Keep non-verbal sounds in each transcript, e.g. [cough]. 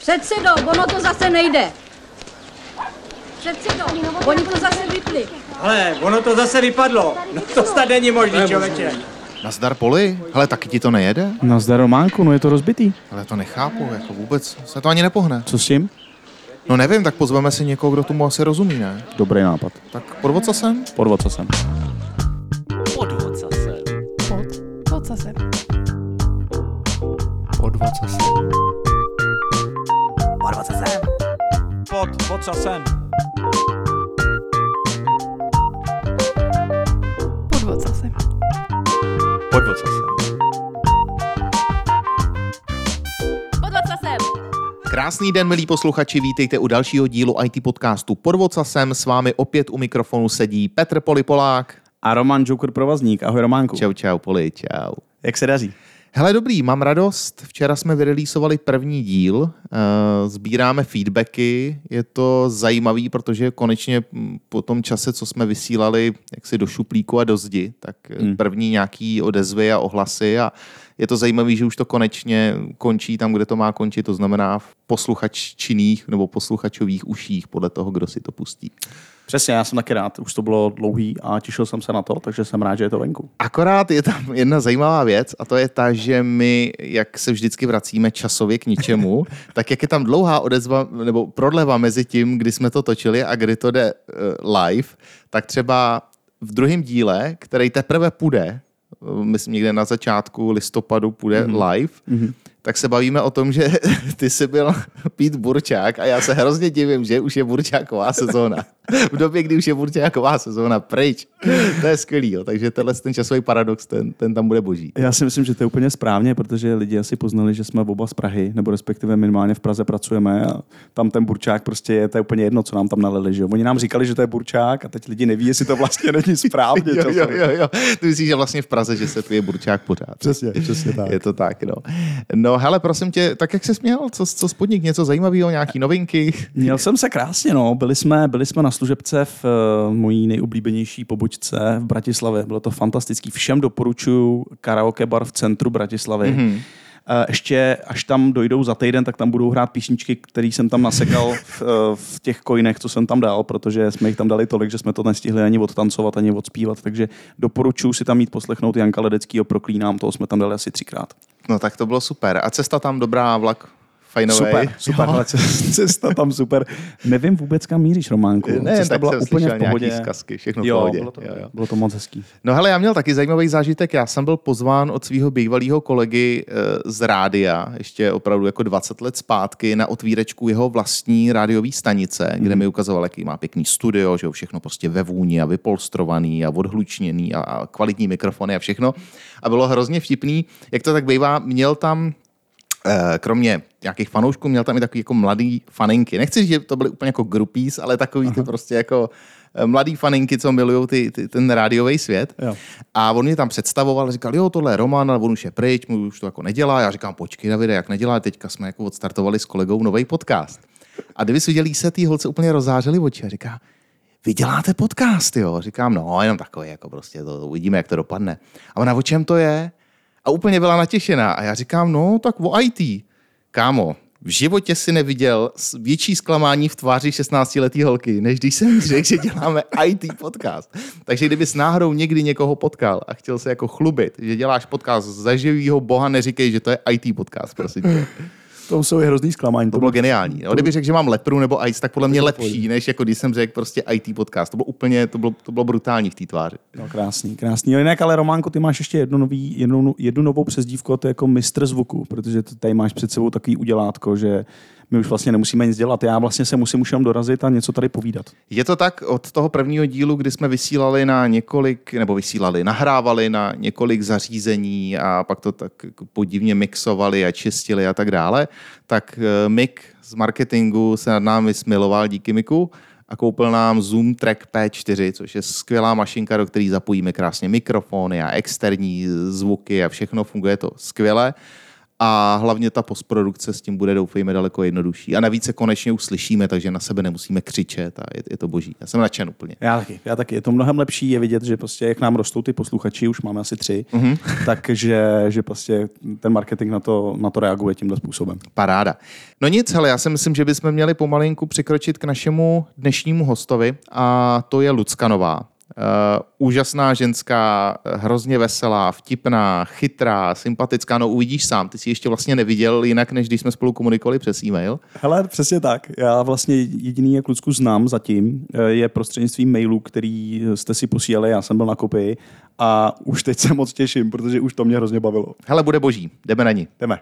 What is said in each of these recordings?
Předsedo, ono to zase nejde. Předsedo, oni to zase vypli. Ale ono to zase vypadlo. No to snad není možný, člověče. Nazdar Poli, hele, taky ti to nejede? Nazdar Románku, no je to rozbitý. Ale to nechápu, jako vůbec se to ani nepohne. Co s tím? No nevím, tak pozveme si někoho, kdo tomu asi rozumí, ne? Dobrý nápad. Tak podvod co jsem? Podvod, co jsem. Podvod zase. Pod, pod zase. Podvod co jsem. Pod, pod časem. Podvod zase. Podvod co jsem. Podvod zase. Krásný den, milí posluchači, vítejte u dalšího dílu IT podcastu Podvod co jsem. S vámi opět u mikrofonu sedí Petr Polipolák. A Roman Joker Provazník. Ahoj Románku. Čau, čau, Poli, čau. Jak se daří? Hele, dobrý, mám radost. Včera jsme vyreleasovali první díl, eh, sbíráme feedbacky, je to zajímavý, protože konečně po tom čase, co jsme vysílali jaksi do šuplíku a do zdi, tak Hmm. první nějaký odezvy a ohlasy a je to zajímavý, že už to konečně končí tam, kde to má končit, to znamená v posluchaččiných nebo posluchačových uších, podle toho, kdo si to pustí. Přesně, já jsem taky rád. Už to bylo dlouhý a těšil jsem se na to, takže jsem rád, že je to venku. Akorát je tam jedna zajímavá věc a to je ta, že my, jak se vždycky vracíme časově k ničemu, [laughs] tak jak je tam dlouhá odezva nebo prodleva mezi tím, kdy jsme to točili a kdy to jde uh, live, tak třeba v druhém díle, který teprve půjde, uh, myslím někde na začátku listopadu půjde mm-hmm. live, mm-hmm. tak se bavíme o tom, že [laughs] ty jsi byl [laughs] Pít Burčák a já se hrozně divím, že už je Burčáková sezóna. V době, kdy už je Burčáková sezóna pryč. To je skvělý, jo. takže tenhle ten časový paradox, ten, ten tam bude boží. Já si myslím, že to je úplně správně, protože lidi asi poznali, že jsme oba z Prahy, nebo respektive minimálně v Praze pracujeme a tam ten burčák prostě je, to je úplně jedno, co nám tam nalili. Že? jo. Oni nám říkali, že to je burčák a teď lidi neví, jestli to vlastně není správně. [laughs] Jo, jo, jo, jo. Ty myslíš, že vlastně v Praze, že se pije Burčák pořád. Přesně, přesně tak. Je to tak, no. No hele, prosím tě, tak jak jsi směl? Co, co spodnik, něco zajímavého, nějaký novinky? Měl jsem se krásně, no. Byli jsme, byli jsme na služebce v uh, mojí nejoblíbenější pobočce v Bratislavě. Bylo to fantastický. Všem doporučuji karaoke bar v centru Bratislavy. Mm-hmm. Ještě až tam dojdou za týden, tak tam budou hrát písničky, které jsem tam nasekal v, eh, v těch coinech, co jsem tam dal, protože jsme jich tam dali tolik, že jsme to nestihli ani odtancovat, ani odspívat. Takže doporučuji si tam mít poslechnout Janka Ledeckýho Proklínám, toho jsme tam dali asi třikrát. No tak to bylo super. A cesta tam dobrá, vlak fajnový. Super, [laughs] super, Jo. hele, cesta, tam super. Nevím vůbec, kam míříš, Románku. Ne, cesta tak byla jsem úplně v pohodě. zkazky, všechno v jo, pohodě. Bylo to, Jo, jo. bylo to moc hezký. No hele, já měl taky zajímavý zážitek. Já jsem byl pozván od svého bývalého kolegy eh, z rádia, ještě opravdu jako 20 let zpátky, na otvírečku jeho vlastní rádiové stanice, kde mi ukazoval, jaký má pěkný studio, že jo, všechno prostě ve vůni a vypolstrovaný a odhlučněný a, a kvalitní mikrofony a všechno. A bylo hrozně vtipný, jak to tak bývá, měl tam kromě nějakých fanoušků, měl tam i takový jako mladý faninky. Nechci říct, že to byly úplně jako groupies, ale takový ty prostě jako eh, mladý faninky, co milují ty, ty, ten rádiový svět. Jo. A on mě tam představoval, říkal, jo, tohle je Roman, ale on už je pryč, mu už to jako nedělá. Já říkám, počkej, Davide, jak nedělá? Teďka jsme jako odstartovali s kolegou nový podcast. A kdyby si viděli se, ty holce úplně rozářily oči a říká, vy děláte podcast, jo? Říkám, no, jenom takový, jako prostě to uvidíme, jak to dopadne. A ona, o čem to je? A úplně byla natěšená. A já říkám, no, tak o IT. Kámo, v životě si neviděl s- větší zklamání v tváři 16-letý holky, než když jsem [laughs] řekl, že děláme IT podcast. Takže kdybys náhodou někdy někoho potkal a chtěl se jako chlubit, že děláš podcast za živýho boha, neříkej, že to je IT podcast, prosím tě. [laughs] To jsou i hrozný zklamání. To bylo geniální. No, kdyby řekl, že mám lepru nebo ice, tak podle mě lepší, než jako když jsem řekl prostě IT podcast. To bylo úplně, to bylo, to bylo brutální v té tváři. No, krásný, krásný. Jo, jinak, ale Románko, ty máš ještě jednu, nový, jednu, jednu novou přezdívku, a to je jako mistr zvuku, protože tady máš před sebou takový udělátko, že my už vlastně nemusíme nic dělat. Já vlastně se musím už jenom dorazit a něco tady povídat. Je to tak od toho prvního dílu, kdy jsme vysílali na několik, nebo vysílali, nahrávali na několik zařízení a pak to tak jako podivně mixovali a čistili a tak dále, tak eh, Mik z marketingu se nad námi smiloval díky Miku a koupil nám Zoom Track P4, což je skvělá mašinka, do které zapojíme krásně mikrofony a externí zvuky a všechno funguje to skvěle. A hlavně ta postprodukce s tím bude, doufejme, daleko jednodušší. A navíc se konečně už slyšíme, takže na sebe nemusíme křičet a je, je to boží. Já jsem nadšen úplně. Já taky, já taky. Je to mnohem lepší, je vidět, že prostě jak nám rostou ty posluchači, už máme asi tři, mm-hmm. [laughs] takže že prostě ten marketing na to, na to reaguje tímhle způsobem. Paráda. No nic, hele, já si myslím, že bychom měli pomalinku přikročit k našemu dnešnímu hostovi a to je Lucka Nová. Uh, úžasná ženská, hrozně veselá, vtipná, chytrá, sympatická, no uvidíš sám, ty si ještě vlastně neviděl jinak, než když jsme spolu komunikovali přes e-mail. Hele, přesně tak. Já vlastně jediný, jak Lucku znám zatím, eh, je prostřednictvím mailu, který jste si posílali, já jsem byl na kopii a už teď se moc těším, protože už to mě hrozně bavilo. Hele, bude boží, jdeme na ní. Jdeme.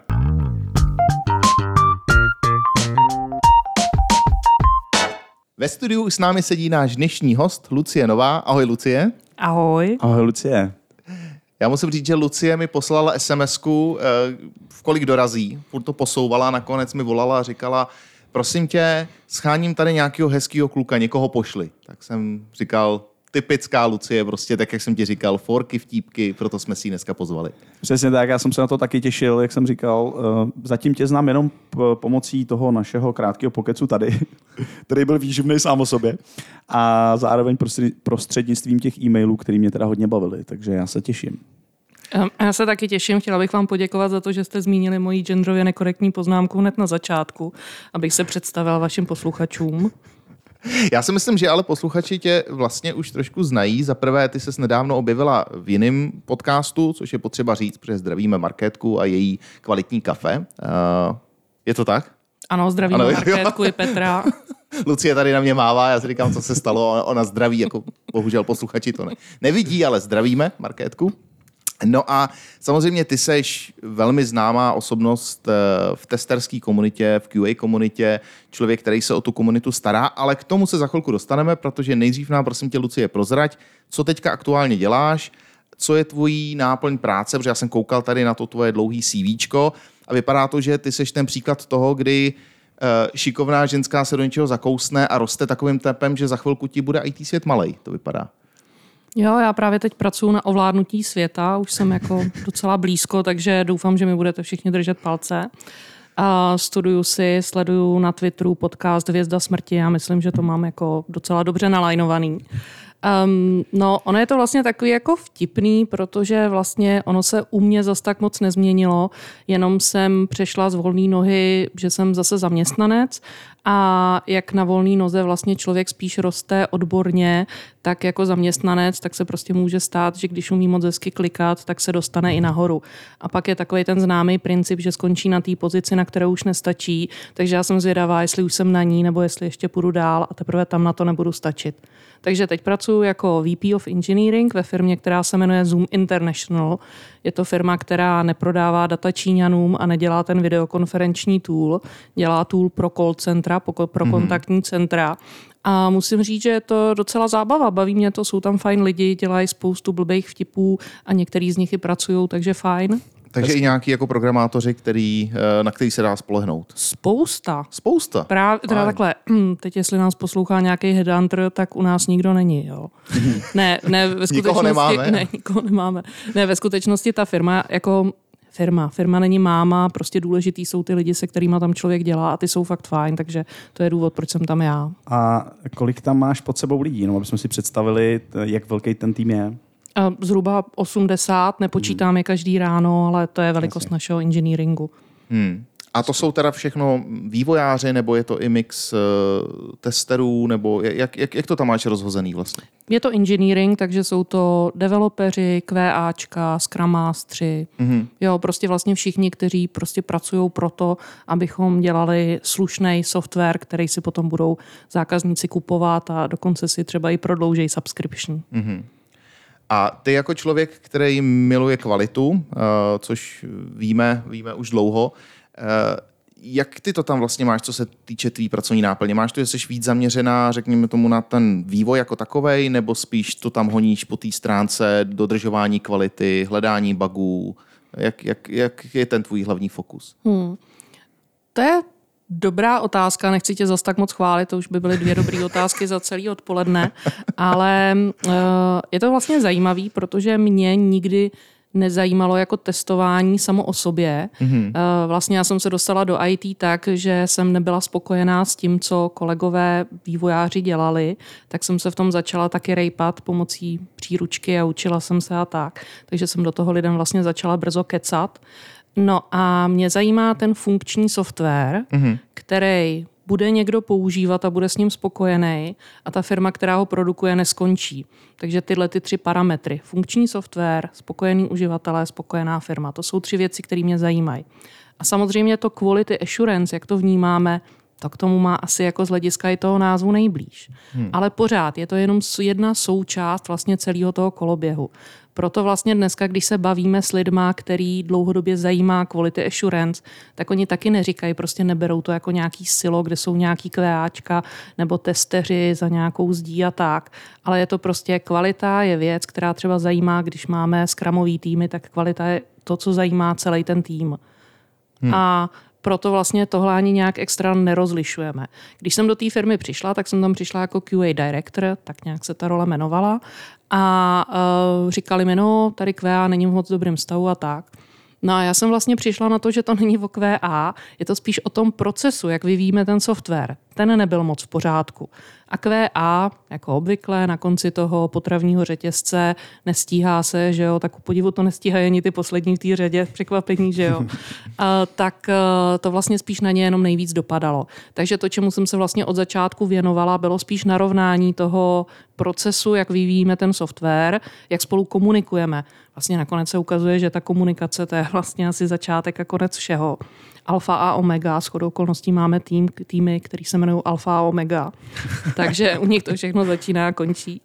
Ve studiu s námi sedí náš dnešní host, Lucie Nová. Ahoj, Lucie. Ahoj. Ahoj, Lucie. Já musím říct, že Lucie mi poslala SMS-ku, eh, v kolik dorazí, furt to posouvala, nakonec mi volala a říkala, prosím tě, scháním tady nějakého hezkého kluka, někoho pošli. Tak jsem říkal, typická Lucie, prostě tak, jak jsem ti říkal, forky, vtípky, proto jsme si ji dneska pozvali. Přesně tak, já jsem se na to taky těšil, jak jsem říkal. eh, Zatím tě znám jenom pomocí toho našeho krátkého pokecu tady, [laughs] který byl výživný sám o sobě. A zároveň prostřed- prostřednictvím těch e-mailů, který mě teda hodně bavili, takže já se těším. Ehm, Já se taky těším. Chtěla bych vám poděkovat za to, že jste zmínili moji genderově nekorektní poznámku hned na začátku, abych se představila vašim posluchačům. [laughs] Já si myslím, že ale posluchači tě vlastně už trošku znají. Za prvé, ty ses nedávno objevila v jiném podcastu, což je potřeba říct, protože zdravíme Markétku a její kvalitní kafe. Uh, je to tak? Ano, zdravím Ano. Markétku i Petra. [laughs] Lucie tady na mě mává, já si říkám, co se stalo, ona- ona zdraví, jako bohužel posluchači to ne, nevidí, ale zdravíme Markétku. No a samozřejmě ty seš velmi známá osobnost eh, v testerské komunitě, v QA komunitě, člověk, který se o tu komunitu stará, ale k tomu se za chvilku dostaneme, protože nejdřív nám prosím tě, Lucie, prozrať, co teďka aktuálně děláš, co je tvojí náplň práce, protože já jsem koukal tady na to tvoje dlouhý CVčko a vypadá to, že ty seš ten příklad toho, kdy eh, šikovná ženská se do něčeho zakousne a roste takovým tempem, že za chvilku ti bude IT svět malej, to vypadá. Jo, já právě teď pracuji na ovládnutí světa, už jsem jako [laughs] docela blízko, takže doufám, že mi budete všichni držet palce. A studuju si, sleduju na Twitteru podcast Hvězda smrti, já myslím, že to mám jako docela dobře nalajnovaný. Um, no, ono je to vlastně takový jako vtipný, protože vlastně ono se u mě zas tak moc nezměnilo, jenom jsem přešla z volné nohy, že jsem zase zaměstnanec a jak na volné noze vlastně člověk spíš roste odborně, tak jako zaměstnanec, tak se prostě může stát, že když umí moc hezky klikat, tak se dostane i nahoru. A pak je takový ten známý princip, že skončí na té pozici, na kterou už nestačí, takže já jsem zvědavá, jestli už jsem na ní, nebo jestli ještě půjdu dál a teprve tam na to nebudu stačit. Takže teď pracuji jako VP of Engineering ve firmě, která se jmenuje Zoom International. Je to firma, která neprodává data Číňanům a nedělá ten videokonferenční tool. Dělá tool pro call centra, pro mm-hmm. kontaktní centra. A musím říct, že je to docela zábava. Baví mě to, jsou tam fajn lidi, dělají spoustu blbých vtipů a některý z nich i pracují, takže fajn. Takže i nějaký jako programátoři, který, eh, na který se dá spolehnout. Spousta. Spousta. Právě, teda takhle, hm, teď jestli nás poslouchá nějaký headhunter, tak u nás nikdo není, jo. [laughs] Ne, ne, ve skutečnosti, Nikoho nemáme? [laughs] Ne, nikoho nemáme. Ne, ve skutečnosti ta firma jako firma. Firma není máma, prostě důležitý jsou ty lidi, se kterými tam člověk dělá a ty jsou fakt fajn, takže to je důvod, proč jsem tam já. A kolik tam máš pod sebou lidí? No, aby jsme si představili, jak velký ten tým je. Zhruba 80, nepočítám je každý ráno, ale to je velikost našeho engineeringu. Hmm. A to jsou teda všechno vývojáři, nebo je to i mix uh, testerů, nebo jak, jak, jak to tam máš rozhozený vlastně? Je to engineering, takže jsou to developeři, QAčka, Scrum Mastery, mm-hmm. jo, prostě vlastně všichni, kteří prostě pracují pro to, abychom dělali slušný software, který si potom budou zákazníci kupovat a dokonce si třeba i prodloužejí subscription. Mm. A ty jako člověk, který miluje kvalitu, uh, což víme, víme už dlouho, uh, jak ty to tam vlastně máš, co se týče tvý pracovní náplně? Máš to, že jsi víc zaměřená, řekněme tomu, na ten vývoj jako takovej, nebo spíš to tam honíš po té stránce dodržování kvality, hledání bugů? Jak, jak, jak je ten tvůj hlavní fokus? Hmm. To je dobrá otázka, nechci tě zas tak moc chválit, to už by byly dvě dobré otázky za celý odpoledne, ale uh, je to vlastně zajímavý, protože mě nikdy nezajímalo jako testování samo o sobě. Mm-hmm. Vlastně já jsem se dostala do IT tak, že jsem nebyla spokojená s tím, co kolegové vývojáři dělali, tak jsem se v tom začala taky rejpat pomocí příručky a učila jsem se a tak. Takže jsem do toho lidem vlastně začala brzo kecat. No a mě zajímá ten funkční software, mm-hmm. který bude někdo používat a bude s ním spokojený a ta firma, která ho produkuje, neskončí. Takže tyhle ty tři parametry, funkční software, spokojený uživatelé, spokojená firma, to jsou tři věci, které mě zajímají. A samozřejmě to quality assurance, jak to vnímáme, to k tomu má asi jako z hlediska i toho názvu nejblíž. Hmm. Ale pořád je to jenom jedna součást vlastně celého toho koloběhu. Proto vlastně dneska, když se bavíme s lidma, který dlouhodobě zajímá quality assurance, tak oni taky neříkají, prostě neberou to jako nějaký silo, kde jsou nějaký QAčka nebo testeři za nějakou zdí a tak. Ale je to prostě kvalita, je věc, která třeba zajímá, když máme skramový týmy, tak kvalita je to, co zajímá celý ten tým. Hmm. A proto vlastně tohle ani nějak extra nerozlišujeme. Když jsem do té firmy přišla, tak jsem tam přišla jako QA director, tak nějak se ta role jmenovala a uh, říkali mi, no, tady QA není v moc dobrým stavu a tak. No a já jsem vlastně přišla na to, že to není o QA, je to spíš o tom procesu, jak vyvíjíme ten software. Ten nebyl moc v pořádku. A QA, jako obvykle, na konci toho potravního řetězce nestíhá se, že jo, tak u podivu to nestíhají ani ty poslední v té řadě, překvapení, že jo. [laughs] A, tak a, to vlastně spíš na ně jenom nejvíc dopadalo. Takže to, čemu jsem se vlastně od začátku věnovala, bylo spíš narovnání toho procesu, jak vyvíjíme ten software, jak spolu komunikujeme. Vlastně nakonec se ukazuje, že ta komunikace to je vlastně asi začátek a konec všeho alfa a omega. S chodou okolností máme tým, týmy, který se jmenují alfa a omega. [laughs] takže u nich to všechno začíná a končí.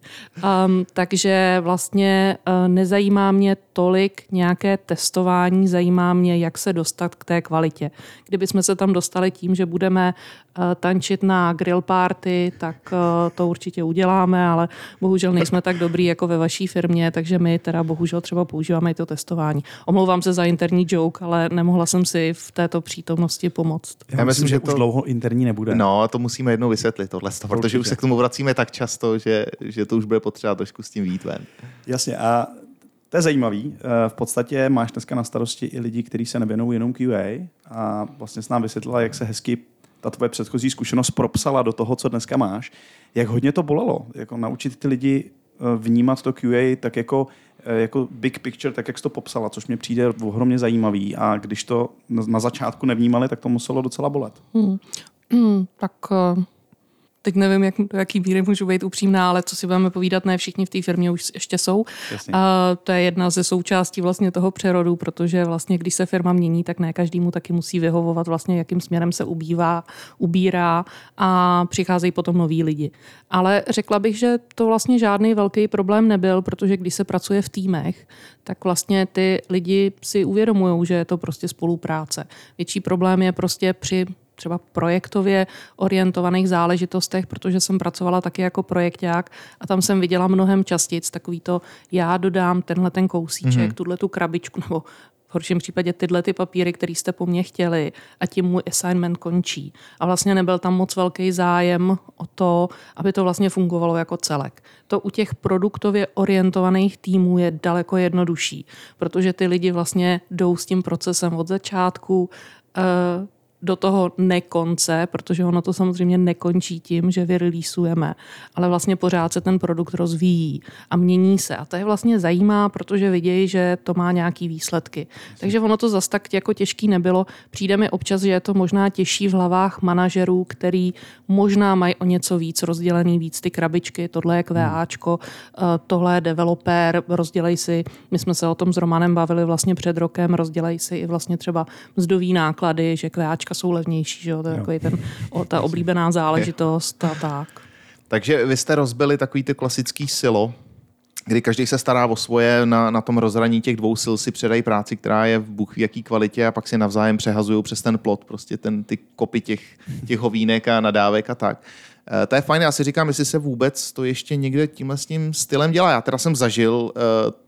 Um, takže vlastně uh, nezajímá mě tolik nějaké testování, zajímá mě, jak se dostat k té kvalitě. Kdyby jsme se tam dostali tím, že budeme uh, tančit na grill party, tak uh, to určitě uděláme, ale bohužel nejsme tak dobrý jako ve vaší firmě, takže my teda bohužel třeba používáme i to testování. Omlouvám se za interní joke, ale nemohla jsem si v této přítomnosti pomoct. Já, Já myslím, že, že to... už dlouho interní nebude. No, to musíme jednou vysvětlit tohle, protože už se k tomu vracíme tak často, že, že to už bude potřeba trošku s tím výjít ven. Jasně, a to je zajímavý. Eh, v podstatě máš dneska na starosti i lidi, kteří se nevěnují jenom QA a vlastně s nám vysvětlila, jak se hezky ta tvoje předchozí zkušenost propsala do toho, co dneska máš. Jak hodně to bolelo? Jako naučit ty lidi eh, vnímat to QA tak jako Eh, jako big picture, tak jak jsi to popsala, což mě přijde ohromně zajímavý. A když to na začátku nevnímali, tak to muselo docela bolet. Hmm. Hmm, [clears throat] tak uh, teď nevím, jak, do jaký míry můžu být upřímná, ale co si budeme povídat, ne všichni v té firmě už ještě jsou. A to je jedna ze součástí vlastně toho přerodu, protože vlastně, když se firma mění, tak ne každému taky musí vyhovovat vlastně, jakým směrem se ubývá, ubírá a přicházejí potom noví lidi. Ale řekla bych, že to vlastně žádný velký problém nebyl, protože když se pracuje v týmech, tak vlastně ty lidi si uvědomují, že je to prostě spolupráce. Větší problém je prostě při třeba projektově orientovaných záležitostech, protože jsem pracovala taky jako projekták a tam jsem viděla mnohem častic takový to, já dodám tenhle ten kousíček, mm-hmm. tuhle tu krabičku, nebo v horším případě tyhle ty papíry, které jste po mně chtěli a tím můj assignment končí. A vlastně nebyl tam moc velký zájem o to, aby to vlastně fungovalo jako celek. To u těch produktově orientovaných týmů je daleko jednodušší, protože ty lidi vlastně jdou s tím procesem od začátku, eh, do toho nekonce, protože ono to samozřejmě nekončí tím, že vyreleasujeme, ale vlastně pořád se ten produkt rozvíjí a mění se. A to je vlastně zajímá, protože vidějí, že to má nějaký výsledky. Takže ono to zas tak jako těžký nebylo. Přijde mi občas, že je to možná těžší v hlavách manažerů, který možná mají o něco víc rozdělený víc ty krabičky, tohle je QAčko, eh, tohle je developer, rozdělej si, my jsme se o tom s Romanem bavili vlastně před rokem, rozdělej si i vlastně třeba mzdový náklady, že QAčka jsou levnější, že jo? To je takový ten, o, ta oblíbená záležitost a tak. Takže vy jste rozbili takový ty klasický silo, kdy každý se stará o svoje, na, na tom rozhraní těch dvou sil si předají práci, která je v buch v jaký kvalitě a pak si navzájem přehazují přes ten plot, prostě ten, ty kopy těch, těch hovínek a nadávek a tak. E, to je fajn, já si říkám, jestli se vůbec to ještě někde tímhle s tím stylem dělá. Já teda jsem zažil e,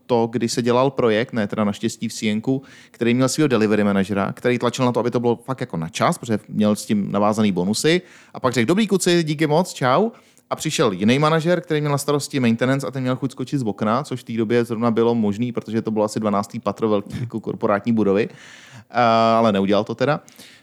to, kdy se dělal projekt, ne teda naštěstí v Sienku, který měl svého delivery manažera, který tlačil na to, aby to bylo fakt jako na čas, protože měl s tím navázaný bonusy a pak řekl, dobrý kuci, díky moc, čau A přišel jiný manažer, který měl na starosti maintenance a ten měl chuť skočit z okna, což v té době zrovna bylo možné, protože to bylo asi 12. patro velké jako korporátní budovy, uh, ale neudělal to teda. Uh,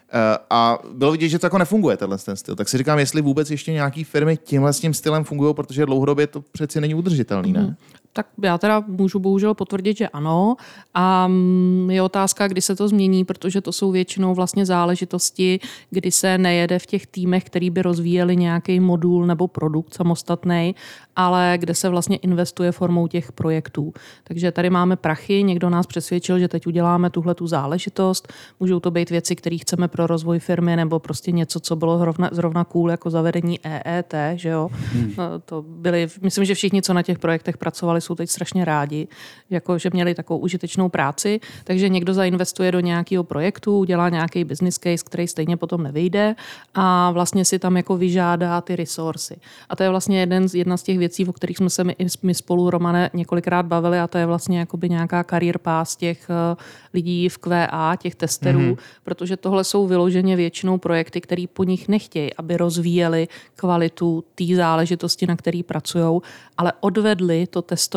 a bylo vidět, že to jako nefunguje, tenhle ten styl. Tak si říkám, jestli vůbec ještě nějaký firmy tímhle s tím stylem fungují, protože dlouhodobě to přeci není udržitelný, ne? Tak já teda můžu bohužel potvrdit, že ano. A mm, je otázka, kdy se to změní, protože to jsou většinou vlastně záležitosti, kdy se nejede v těch týmech, který by rozvíjeli nějaký modul nebo produkt samostatný, ale kde se vlastně investuje formou těch projektů. Takže tady máme prachy, někdo nás přesvědčil, že teď uděláme tuhle tu záležitost. Můžou to být věci, které chceme pro rozvoj firmy, nebo prostě něco, co bylo zrovna, zrovna cool, jako zavedení EET, že jo. Hmm. To byly, myslím, že všichni, co na těch projektech pracovali, jsou teď strašně rádi, jako že měli takovou užitečnou práci, takže někdo zainvestuje do nějakého projektu, udělá nějaký business case, který stejně potom nevyjde a vlastně si tam jako vyžádá ty resursy. A to je vlastně jeden z, jedna z těch věcí, o kterých jsme se my, my spolu, Romane, několikrát bavili a to je vlastně jakoby nějaká career path těch uh, lidí v QA, těch testerů, mm-hmm. protože tohle jsou vyloženě většinou projekty, které po nich nechtějí, aby rozvíjeli kvalitu té záležitosti, na který pracují, ale odvedli to testování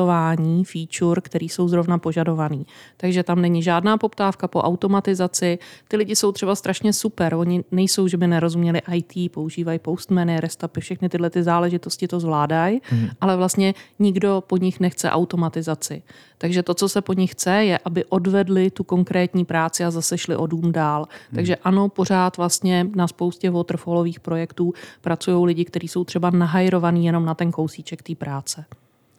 feature, který jsou zrovna požadovaný. Takže tam není žádná poptávka po automatizaci. Ty lidi jsou třeba strašně super. Oni nejsou, že by nerozuměli IT, používají postmany, restapy, všechny tyhle ty záležitosti to zvládají, hmm. ale vlastně nikdo po nich nechce automatizaci. Takže to, co se po nich chce, je, aby odvedli tu konkrétní práci a zase šli o dům dál. Hmm. Takže ano, pořád vlastně na spoustě waterfallových projektů pracují lidi, kteří jsou třeba nahajrovaní jenom na ten kousíček té práce.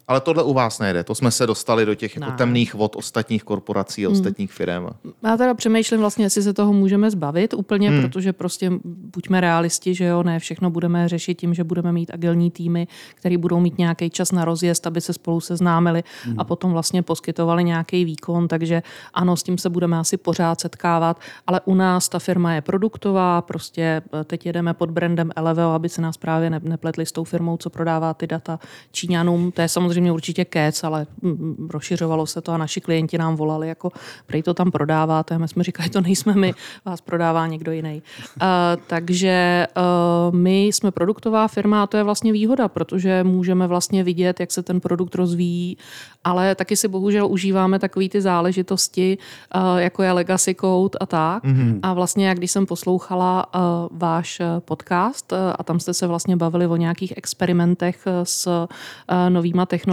Ale tohle u vás nejde. To jsme se dostali do těch jako temných vod ostatních korporací a ostatních firm. Já teda přemýšlím vlastně, jestli se toho můžeme zbavit úplně, Hmm. hmm. protože prostě buďme realisti, že jo, ne všechno budeme řešit tím, že budeme mít agilní týmy, který budou mít nějaký čas na rozjezd, aby se spolu seznámili Hmm. a potom vlastně poskytovali nějaký výkon, takže ano, s tím se budeme asi pořád setkávat, ale u nás ta firma je produktová, prostě eh, teď jedeme pod brandem Eleveo, aby se nás právě ne- nepletli s tou firmou, co prodává ty data Číňanům. To je samozřejmě určitě kec, ale rozšiřovalo se to a naši klienti nám volali, jako prej to tam prodáváte. A my jsme říkali, to nejsme my, vás prodává někdo jiný. Uh, takže uh, my jsme produktová firma a to je vlastně výhoda, protože můžeme vlastně vidět, jak se ten produkt rozvíjí, ale taky si bohužel užíváme takové ty záležitosti, uh, jako je Legacy Code a tak. Mm-hmm. A vlastně, jak když jsem poslouchala uh, váš podcast uh, a tam jste se vlastně bavili o nějakých experimentech s uh, novýma technologiemi,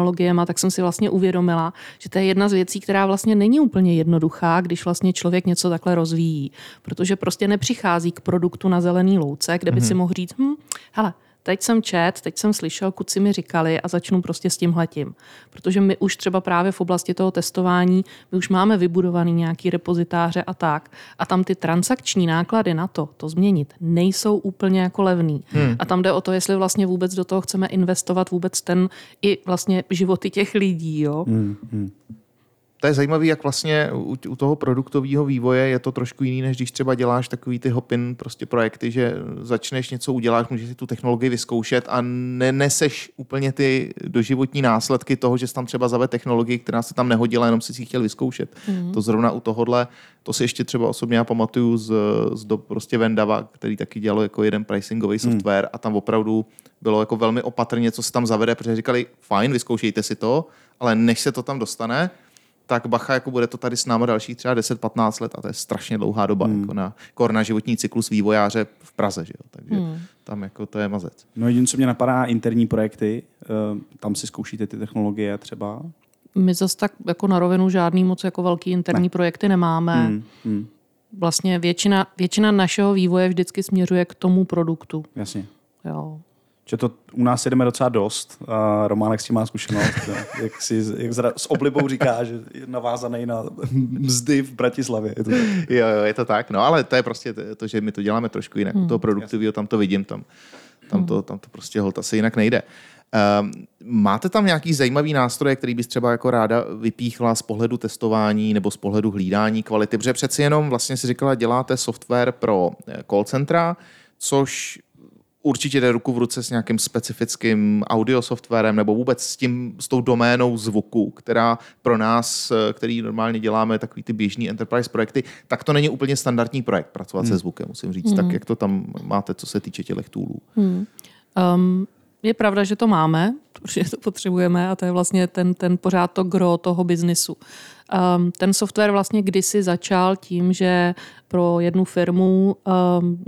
tak jsem si vlastně uvědomila, že to je jedna z věcí, která vlastně není úplně jednoduchá, když vlastně člověk něco takhle rozvíjí. Protože prostě nepřichází k produktu na zelený louce, kde by mm-hmm. si mohl říct, hm, hele, teď jsem čet, teď jsem slyšel, kuci mi říkali a začnu prostě s tímhletím. Protože my už třeba právě v oblasti toho testování, my už máme vybudovaný nějaký repozitáře a tak. A tam ty transakční náklady na to, to změnit, nejsou úplně jako levný. Hmm. A tam jde o to, jestli vlastně vůbec do toho chceme investovat vůbec ten i vlastně životy těch lidí. Jo? Hmm. To je zajímavé, jak vlastně u, u toho produktového vývoje je to trošku jiný, než když třeba děláš takový ty hopin prostě projekty, že začneš něco udělat, můžeš si tu technologii vyzkoušet a neneseš úplně ty doživotní následky toho, že jsi tam třeba zaved technologii, která se tam nehodila, jenom si si ji chtěl vyzkoušet. Mm. To zrovna u tohohle, to si ještě třeba osobně já pamatuju z, z do prostě Vendava, který taky dělal jako jeden pricingový software a tam opravdu bylo jako velmi opatrně, co se tam zavede, protože říkali, fajn, vyzkoušejte si to, ale než se to tam dostane, tak bacha, jako bude to tady s námi dalších třeba 10-15 let a to je strašně dlouhá doba, hmm. jako na, jako na životní cyklus vývojáře v Praze, že jo? takže hmm. tam jako to je mazec. No jediné, co mě napadá, interní projekty, eh, tam si zkoušíte ty technologie třeba. My zase tak jako na rovinu žádný moc jako velký interní ne. projekty nemáme. Hmm, hmm, Vlastně většina, většina našeho vývoje vždycky směřuje k tomu produktu. jasně. Jo. Že to u nás jedeme docela dost a Románek s tím má zkušenost. [laughs] jak si jak zra, s oblibou říká, že je navázaný na mzdy v Bratislavě. Je to tak. Jo, jo, je to tak, no ale to je prostě to, že my to děláme trošku jinak. Hmm. U toho produktivního tam to vidím, tam, tam, to, tam to prostě holt asi jinak nejde. Um, máte tam nějaký zajímavý nástroje, který bys třeba jako ráda vypíchla z pohledu testování nebo z pohledu hlídání kvality? Protože přeci jenom vlastně si říkala, děláte software pro eh, call centra, což určitě jde ruku v ruce s nějakým specifickým audio softwarem nebo vůbec s, tím, s tou doménou zvuku, která pro nás, eh, který normálně děláme takový ty běžný enterprise projekty, tak to není úplně standardní projekt pracovat hmm. se zvukem, musím říct. Hmm. Tak jak to tam máte, co se týče těch toolů? Um, je pravda, že to máme, protože to potřebujeme a to je vlastně ten, ten pořád to gro toho biznisu. Um, ten software vlastně kdysi začal tím, že pro jednu firmu um,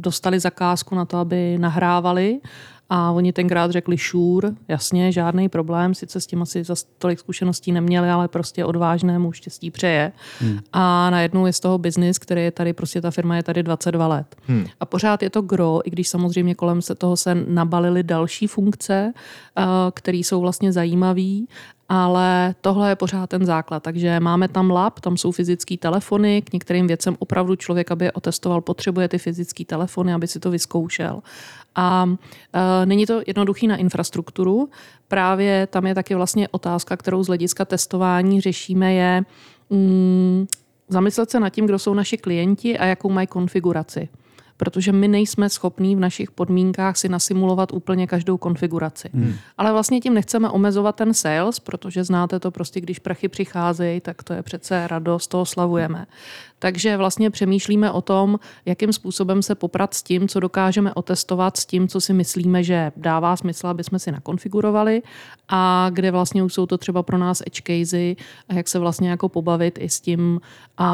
dostali zakázku na to, aby nahrávali a oni tenkrát řekli sure, jasně, žádný problém, sice s tím asi za tolik zkušeností neměli, ale prostě odvážnému štěstí přeje. Hmm. A najednou je z toho biznis, který je tady, prostě ta firma je tady 22 let. Hmm. A pořád je to gro, i když samozřejmě kolem se toho se nabalily další funkce, uh, které jsou vlastně zajímavé ale tohle je pořád ten základ. Takže máme tam lab, tam jsou fyzické telefony, k některým věcem opravdu člověk, aby je otestoval, potřebuje ty fyzické telefony, aby si to vyzkoušel. A e, není to jednoduchý na infrastrukturu. Právě tam je taky vlastně otázka, kterou z hlediska testování řešíme, je mm, zamyslet se nad tím, kdo jsou naši klienti a jakou mají konfiguraci protože my nejsme schopní v našich podmínkách si nasimulovat úplně každou konfiguraci. Hmm. Ale vlastně tím nechceme omezovat ten sales, protože znáte to prostě, když prachy přicházejí, tak to je přece radost, toho slavujeme. Takže vlastně přemýšlíme o tom, jakým způsobem se poprat s tím, co dokážeme otestovat, s tím, co si myslíme, že dává smysl, aby jsme si nakonfigurovali a kde vlastně už jsou to třeba pro nás edge casey a jak se vlastně jako pobavit i s tím,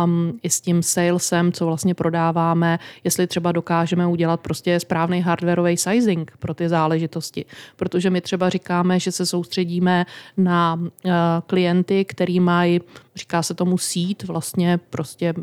um, i s tím salesem, co vlastně prodáváme, jestli třeba dokážeme udělat prostě správný hardwareový sizing pro ty záležitosti. Protože my třeba říkáme, že se soustředíme na uh, klienty, který mají říká se tomu sít, vlastně prostě,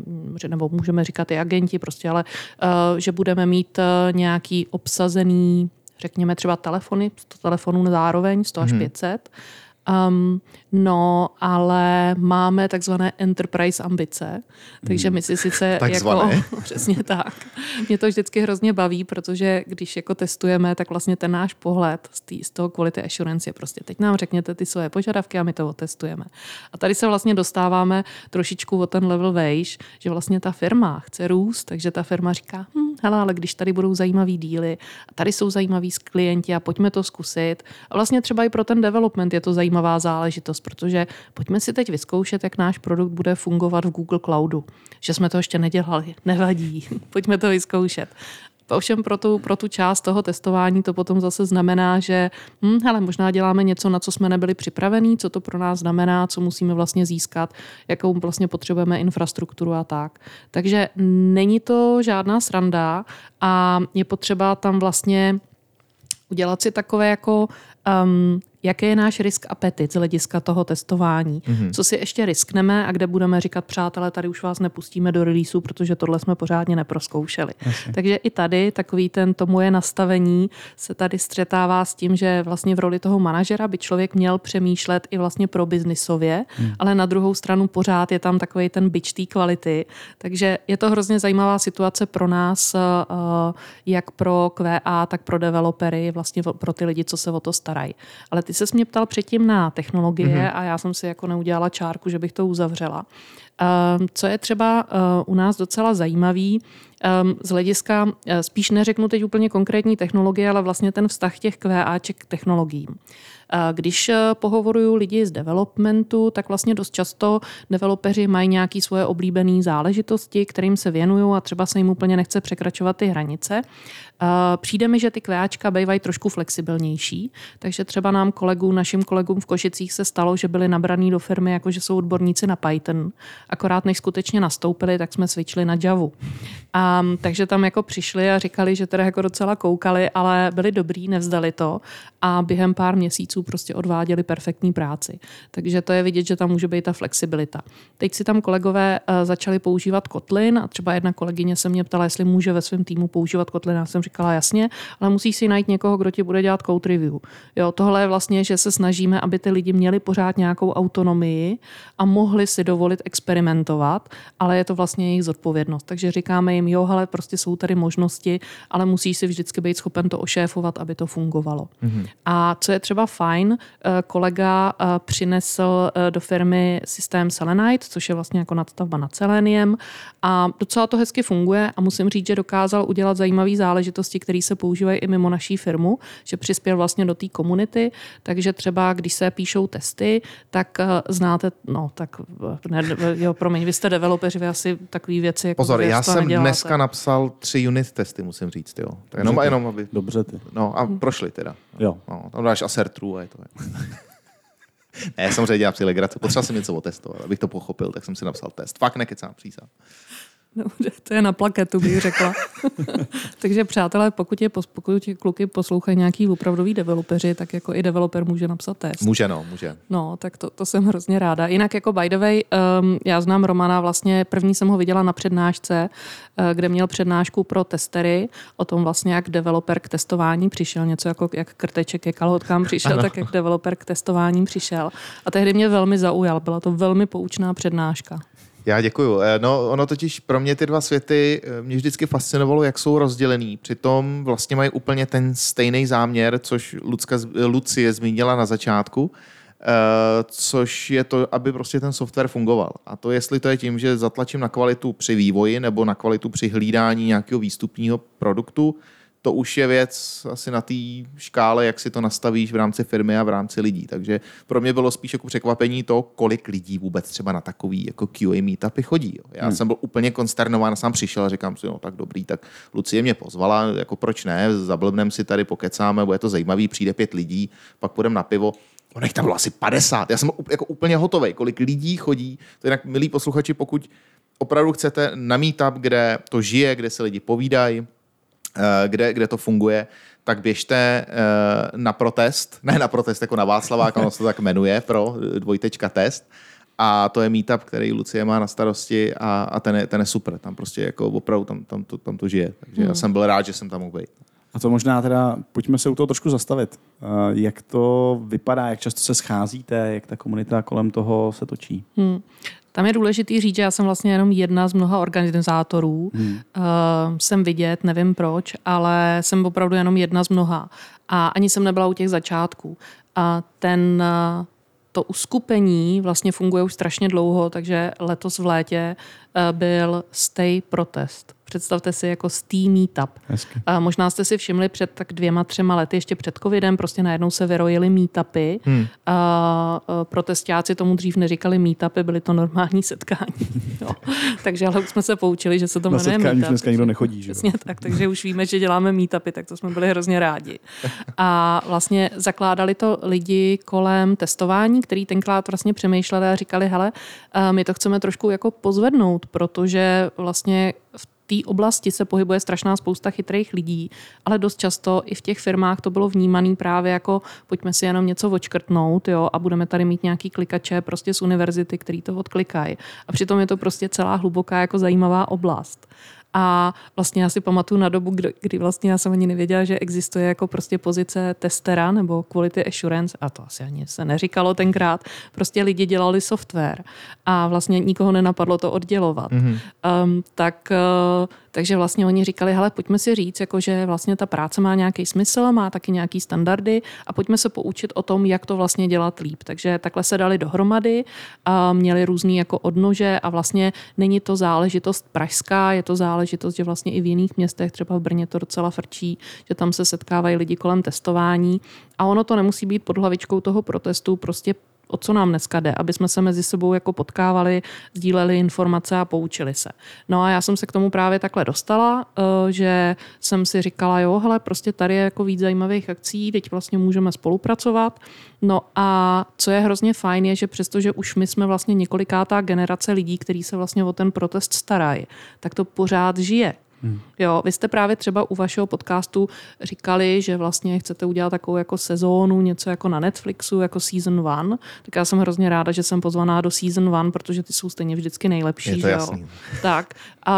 nebo můžeme říkat i agenti, prostě, ale uh, že budeme mít uh, nějaký obsazený řekněme třeba telefony, 100 telefonů zároveň, 100 až 500, hmm Um, no, ale máme takzvané enterprise ambice, takže my si sice takzvané. jako, [laughs] přesně tak. Mě to vždycky hrozně baví, protože když jako testujeme, tak vlastně ten náš pohled z, tý, z toho quality assurance je prostě teď nám řekněte ty svoje požadavky a my to otestujeme. A tady se vlastně dostáváme trošičku o ten level vejš, že vlastně ta firma chce růst, takže ta firma říká, hm, hele, ale když tady budou zajímavý díly a tady jsou zajímaví klienti a pojďme to zkusit. A vlastně třeba i pro ten development je to zajímavá záležitost, protože pojďme si teď vyzkoušet, jak náš produkt bude fungovat v Google Cloudu. Že jsme to ještě nedělali, [laughs] nevadí, pojďme to vyzkoušet. Ovšem pro tu, pro tu část toho testování to potom zase znamená, že hm, hele, možná děláme něco, na co jsme nebyli připravení, co to pro nás znamená, co musíme vlastně získat, jakou vlastně potřebujeme infrastrukturu a tak. Takže není to žádná sranda a je potřeba tam vlastně udělat si takové jako um, jaký je náš risk apetit z hlediska toho testování, mm-hmm. co si ještě riskneme a kde budeme říkat, přátelé, tady už vás nepustíme do releaseu, protože tohle jsme pořádně neproskoušeli. Asi. Takže i tady takový ten to moje nastavení se tady střetává s tím, že vlastně v roli toho manažera by člověk měl přemýšlet i vlastně pro biznisově, mm. ale na druhou stranu pořád je tam takový ten byč té kvality. Takže je to hrozně zajímavá situace pro nás, eh, jak pro QA, tak pro developery, vlastně pro ty lidi, co se o to starají. Ale ty se mě ptal předtím na technologie mm-hmm. a já jsem si jako neudělala čárku, že bych to uzavřela. Um, co je třeba uh, u nás docela zajímavý, um, z hlediska, uh, spíš neřeknu teď úplně konkrétní technologie, ale vlastně ten vztah těch QAček k technologiím. Když eh, pohovoruju lidi z developmentu, tak vlastně dost často developeři mají nějaké svoje oblíbené záležitosti, kterým se věnují a třeba se jim úplně nechce překračovat ty hranice. Přijde mi, že ty kváčka bývají trošku flexibilnější, takže třeba nám kolegům, našim kolegům v Košicích se stalo, že byli nabraní do firmy, jako že jsou odborníci na Python. Akorát než skutečně nastoupili, tak jsme switchli na Javu. A, takže tam jako přišli a říkali, že teda jako docela koukali, ale byli dobrý, nevzdali to a během pár měsíců prostě odváděli perfektní práci. Takže to je vidět, že tam může být ta flexibilita. Teď si tam kolegové uh, začali používat Kotlin a třeba jedna kolegyně se mě ptala, jestli může ve svém týmu používat Kotlin. Já jsem říkala jasně, ale musíš si najít někoho, kdo ti bude dělat code review. Jo, tohle je vlastně, že se snažíme, aby ty lidi měli pořád nějakou autonomii a mohli si dovolit experimentovat, ale je to vlastně jejich zodpovědnost. Takže říkáme jim, jo, ale prostě jsou tady možnosti, ale musíš si vždycky být schopen to ošéfovat, aby to fungovalo. Mm-hmm. A co je třeba fajn, eh, kolega eh, přinesl eh, do firmy systém Selenite, což je vlastně jako nadstavba nad Seleniem a docela to hezky funguje a musím říct, že dokázal udělat zajímavý záležitosti, které se používají i mimo naší firmu, že přispěl vlastně do té komunity, takže třeba když se píšou testy, tak znáte, no tak ne, jo, promiň, vy jste developeři, vy asi takový věci jako Pozor, já jsem neděláte. dneska napsal tři unit testy, musím říct, jo. Tak jenom, jenom aby... Dobře ty. No a prošli teda. Jo. No, tam dáš asertru je to. [laughs] ne, samozřejmě dělám si legraci. Potřeboval jsem něco otestovat, abych to pochopil, tak jsem si napsal test. Fakt nekecám, přísám. To je na plaketu, bych řekla. [laughs] Takže přátelé, pokud, je, pokud tě kluky poslouchají nějaký opravdový developeři, tak jako i developer může napsat test. Může, no, může. No, tak to, to jsem hrozně ráda. Jinak jako by the way, um, já znám Romana vlastně, první jsem ho viděla na přednášce, uh, kde měl přednášku pro testery o tom vlastně, jak developer k testování přišel, něco jako jak krteček ke kalhotkám přišel, ano. tak jak developer k testování přišel. A tehdy mě velmi zaujal, byla to velmi poučná přednáška. Já děkuju. Eh, No, ono totiž pro mě ty dva světy eh, mě vždycky fascinovalo, jak jsou rozdělený. Přitom vlastně mají úplně ten stejný záměr, což Lucka, Lucie zmínila na začátku, eh, což je to, aby prostě ten software fungoval. A to, jestli to je tím, že zatlačím na kvalitu při vývoji nebo na kvalitu při hlídání nějakého výstupního produktu, to už je věc asi na té škále, jak si to nastavíš v rámci firmy a v rámci lidí. Takže pro mě bylo spíš jako překvapení to, kolik lidí vůbec třeba na takový jako QA meetupy chodí. Jo. Já hmm. jsem byl úplně konsternován, sám přišel a říkám si, no tak dobrý, tak Lucie mě pozvala, jako proč ne, zablbnem si tady, pokecáme, bude to zajímavý, přijde pět lidí, pak půjdeme na pivo. Ono jich tam bylo asi 50. Já jsem jako úplně hotový, kolik lidí chodí. To jinak, milí posluchači, pokud opravdu chcete na meetup, kde to žije, kde se lidi povídají, kde, kde to funguje, tak běžte eh, na protest, [laughs] ne na protest jako na Václavák, ono se to tak jmenuje, pro eh, dvojtečka test. A to je meetup, který Lucie má na starosti a, a ten, je, ten je super. Tam prostě jako opravdu tam, tam, to, tam to žije. Takže já jsem byl rád, že jsem tam mohl být. A to možná teda, pojďme se u toho trošku zastavit. Eh, Jak to vypadá, jak často se scházíte, jak ta komunita kolem toho se točí? Hmm. Tam je důležitý říct, že já jsem vlastně jenom jedna z mnoha organizátorů. Hmm. Uh, jsem vidět, nevím proč, ale jsem opravdu jenom jedna z mnoha. A ani jsem nebyla u těch začátků. A ten, uh, to uskupení vlastně funguje už strašně dlouho, takže letos v létě byl Stay Protest. Představte si jako Stay Meetup. Hezky. A možná jste si všimli před tak dvěma, třema lety, ještě před covidem, prostě najednou se vyrojily meetupy. Hmm. A, a protestáci tomu dřív neříkali meetupy, byly to normální setkání. [laughs] jo. Takže ale už jsme se poučili, že se to Na jmenuje setkání už meetup. dneska nikdo nechodí, že? Přesně tak, takže už víme, že děláme meetupy, tak to jsme byli hrozně rádi. [laughs] A vlastně zakládali to lidi kolem testování, který tenkrát vlastně přemýšleli a říkali, hele, eh, my to chceme trošku jako pozvednout, protože vlastně v té oblasti se pohybuje strašná spousta chytrých lidí, ale dost často i v těch firmách to bylo vnímané právě jako pojďme si jenom něco odškrtnout jo, a budeme tady mít nějaký klikače prostě z univerzity, který to odklikají. A přitom je to prostě celá hluboká jako zajímavá oblast. A vlastně já si pamatuju na dobu, kdy, kdy vlastně já jsem ani nevěděla, že existuje jako prostě pozice testera nebo quality assurance, a to asi ani se neříkalo tenkrát. Prostě lidi dělali software a vlastně nikoho nenapadlo to oddělovat. Mm-hmm. Um, tak, uh, takže vlastně oni říkali, hele, pojďme si říct, jako, že vlastně ta práce má nějaký smysl, má taky nějaký standardy a pojďme se poučit o tom, jak to vlastně dělat líp. Takže takhle se dali dohromady a měli různý jako odnože a vlastně není to záležitost pražská, je to záležitost, že vlastně i v jiných městech, třeba v Brně to docela frčí, že tam se setkávají lidi kolem testování a ono to nemusí být pod hlavičkou toho protestu, prostě o co nám dneska jde, aby jsme se mezi sebou jako potkávali, sdíleli informace a poučili se. No a já jsem se k tomu právě takhle dostala, eh, že jsem si říkala, jo, hele, prostě tady je jako víc zajímavých akcí, teď vlastně můžeme spolupracovat. No a co je hrozně fajn, je, že přestože už my jsme vlastně několikátá generace lidí, kteří se vlastně o ten protest starají, tak to pořád žije. Hmm. Jo, vy jste právě třeba u vašeho podcastu říkali, že vlastně chcete udělat takovou jako sezónu, něco jako na Netflixu, jako season one. Tak já jsem hrozně ráda, že jsem pozvaná do season one, protože ty jsou stejně vždycky nejlepší. Je to že jasný. Jo? [laughs] Tak.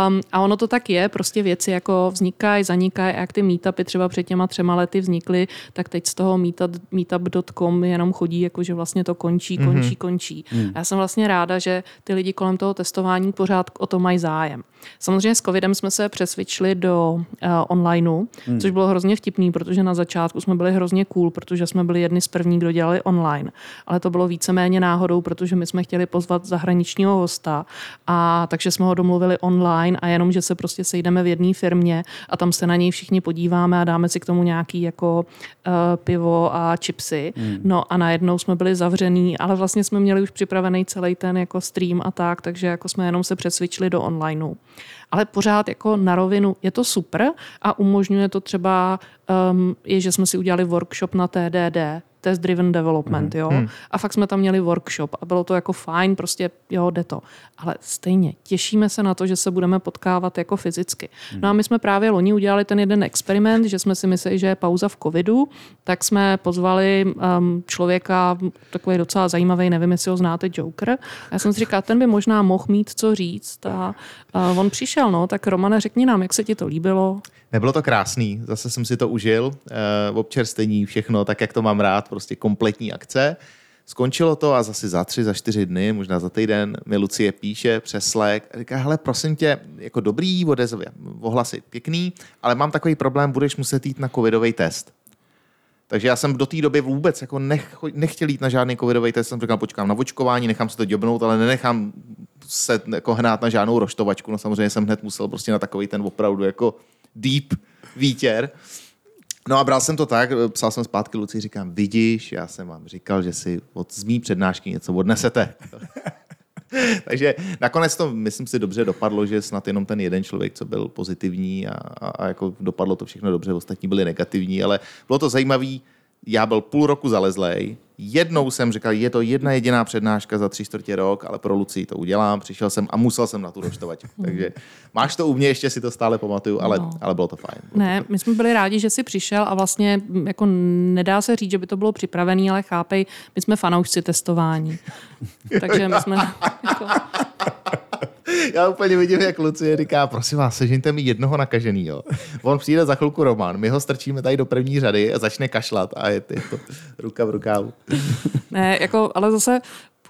Um, a ono to tak je, prostě věci jako vznikají, zanikají, a jak ty meetupy třeba před těma třema lety vznikly, tak teď z toho meetup, meetup.com jenom chodí, jako že vlastně to končí, končí, mm-hmm. končí. Mm. Já jsem vlastně ráda, že ty lidi kolem toho testování pořád o to mají zájem. Samozřejmě s covidem jsme se přes přesvědčili do uh, onlineu, hmm. což bylo hrozně vtipný, protože na začátku jsme byli hrozně cool, protože jsme byli jedni z prvních, kdo dělali online. Ale to bylo víceméně náhodou, protože my jsme chtěli pozvat zahraničního hosta a takže jsme ho domluvili online a jenom, že se prostě sejdeme v jedné firmě a tam se na něj všichni podíváme a dáme si k tomu nějaký jako uh, pivo a chipsy. Hmm. No a najednou jsme byli zavřený, ale vlastně jsme měli už připravený celý ten jako stream a tak, takže jako jsme jenom se přesvědčili do onlineu. Ale pořád jako na rovinu je to super a umožňuje to třeba, um, je, že jsme si udělali workshop na TDD, test driven development, jo. A fakt jsme tam měli workshop a bylo to jako fajn, prostě jo, jde to. Ale stejně těšíme se na to, že se budeme potkávat jako fyzicky. No a my jsme právě loni udělali ten jeden experiment, že jsme si mysleli, že je pauza v covidu, tak jsme pozvali um, člověka, takový docela zajímavý, nevím, jestli ho znáte, Joker. A já jsem si říkala, ten by možná mohl mít co říct. A, a on přišel, no, tak Romane, řekni nám, jak se ti to líbilo. Nebylo to krásný, zase jsem si to užil, eh, občerstvení, všechno, tak jak to mám rád, prostě kompletní akce. Skončilo to a zase za tři, za čtyři dny, možná za týden, mi Lucie píše přes Slack a říká, hele, prosím tě, jako dobrý, odezvě, ohlasy pěkný, ale mám takový problém, budeš muset jít na covidový test. Takže já jsem do té doby vůbec jako nech, nechtěl jít na žádný covidový test, jsem říkal, počkám na očkování, nechám se to děbnout, ale nenechám se jako hnát na žádnou roštovačku. No samozřejmě jsem hned musel prostě na takový ten opravdu jako deep výtěr. No a bral jsem to tak, psal jsem zpátky Luci, říkám, vidíš, já jsem vám říkal, že si od z mý přednášky něco odnesete. [laughs] Takže nakonec to, myslím si, dobře dopadlo, že snad jenom ten jeden člověk, co byl pozitivní a, a, a jako dopadlo to všechno dobře, ostatní byli negativní, ale bylo to zajímavé. Já byl půl roku zalezlej, jednou jsem říkal, je to jedna jediná přednáška za tři čtvrtě rok, ale pro Lucí to udělám, přišel jsem a musel jsem na tu roštovačku. [laughs] Takže máš to u mě, ještě si to stále pamatuju, ale, No. ale bylo to fajn. Bylo Ne, my jsme byli rádi, že jsi přišel a vlastně jako nedá se říct, že by to bylo připravené, ale chápej, my jsme fanoušci testování. [laughs] Takže my jsme [laughs] jako, Já úplně vidím, jak Lucie říká, prosím vás, sežeňte mi jednoho nakaženýho. On přijde za chvilku Roman, my ho strčíme tady do první řady a začne kašlat a je, je to ruka v rukávu. ne, jako, ale zase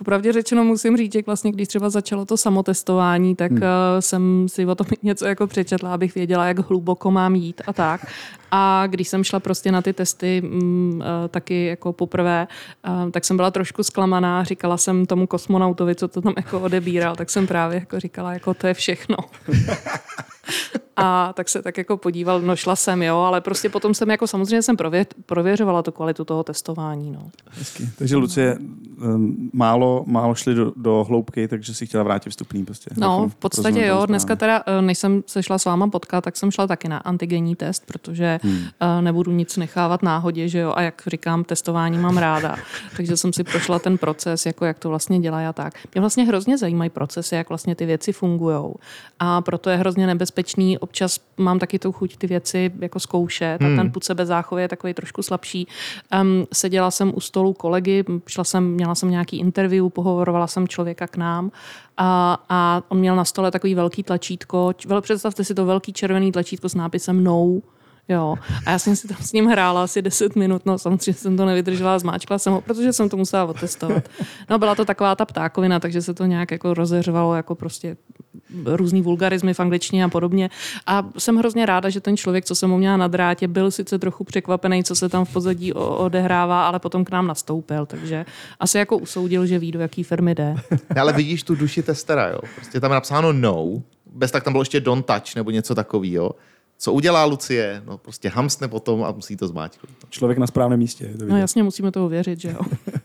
Popravdě řečeno musím říct, že vlastně když třeba začalo to samotestování, tak hmm. jsem si o tom [laughs] něco jako přečetla, abych věděla, jak hluboko mám jít a tak. A když jsem šla prostě na ty testy m, eh, taky jako poprvé, eh, tak jsem byla trošku zklamaná. Říkala jsem tomu kosmonautovi, co to tam jako odebíral, tak jsem právě jako říkala, jako to je všechno. A tak se tak jako podíval, no šla jsem, jo, ale prostě potom jsem jako samozřejmě jsem prově, prověřovala tu kvalitu toho testování, no. Hezky. Takže Lucie, um, málo, málo šli do, do hloubky, takže si chtěla vrátit vstupný prostě. No, Jako v podstatě jo. Dneska teda, eh, než jsem se šla s váma potkat, tak jsem šla taky na antigenní test, protože hmm. nebudu nic nechávat náhodě, že jo. A jak říkám, testování mám ráda. [laughs] Takže jsem si prošla ten proces, jako jak to vlastně dělají a tak. Mě vlastně hrozně zajímají procesy, jak vlastně ty věci fungují. A proto je hrozně nebezpečný. Občas mám taky tu chuť ty věci jako zkoušet. A ten put sebezáchovy je takový trošku slabší. Um, seděla jsem u stolu kolegy, šla jsem, měla jsem nějaký interview, pohovorovala jsem člověka k nám a, a on měl na stole takový velký tlačítko. Představte si to velký červený tlačítko s nápisem no. Jo. A já jsem si tam s ním hrála asi 10 minut, no samozřejmě jsem to nevydržela, zmáčkla jsem ho, protože jsem to musela otestovat. No byla to taková ta ptákovina, takže se to nějak jako rozeřvalo jako prostě různý vulgarizmy v angličtině a podobně. A jsem hrozně ráda, že ten člověk, co jsem mu měla na drátě, byl sice trochu překvapený, co se tam v pozadí odehrává, ale potom k nám nastoupil, takže asi jako usoudil, že ví, do jaký firmy jde. [laughs] Ale vidíš tu duši testera, jo. Prostě tam je napsáno no, bez tak tam bylo ještě don't touch nebo něco takového. Co udělá Lucie? No prostě hamstne potom a musí to zmáčknout. Člověk na správném místě. To No jasně, musíme to uvěřit, že jo. [laughs]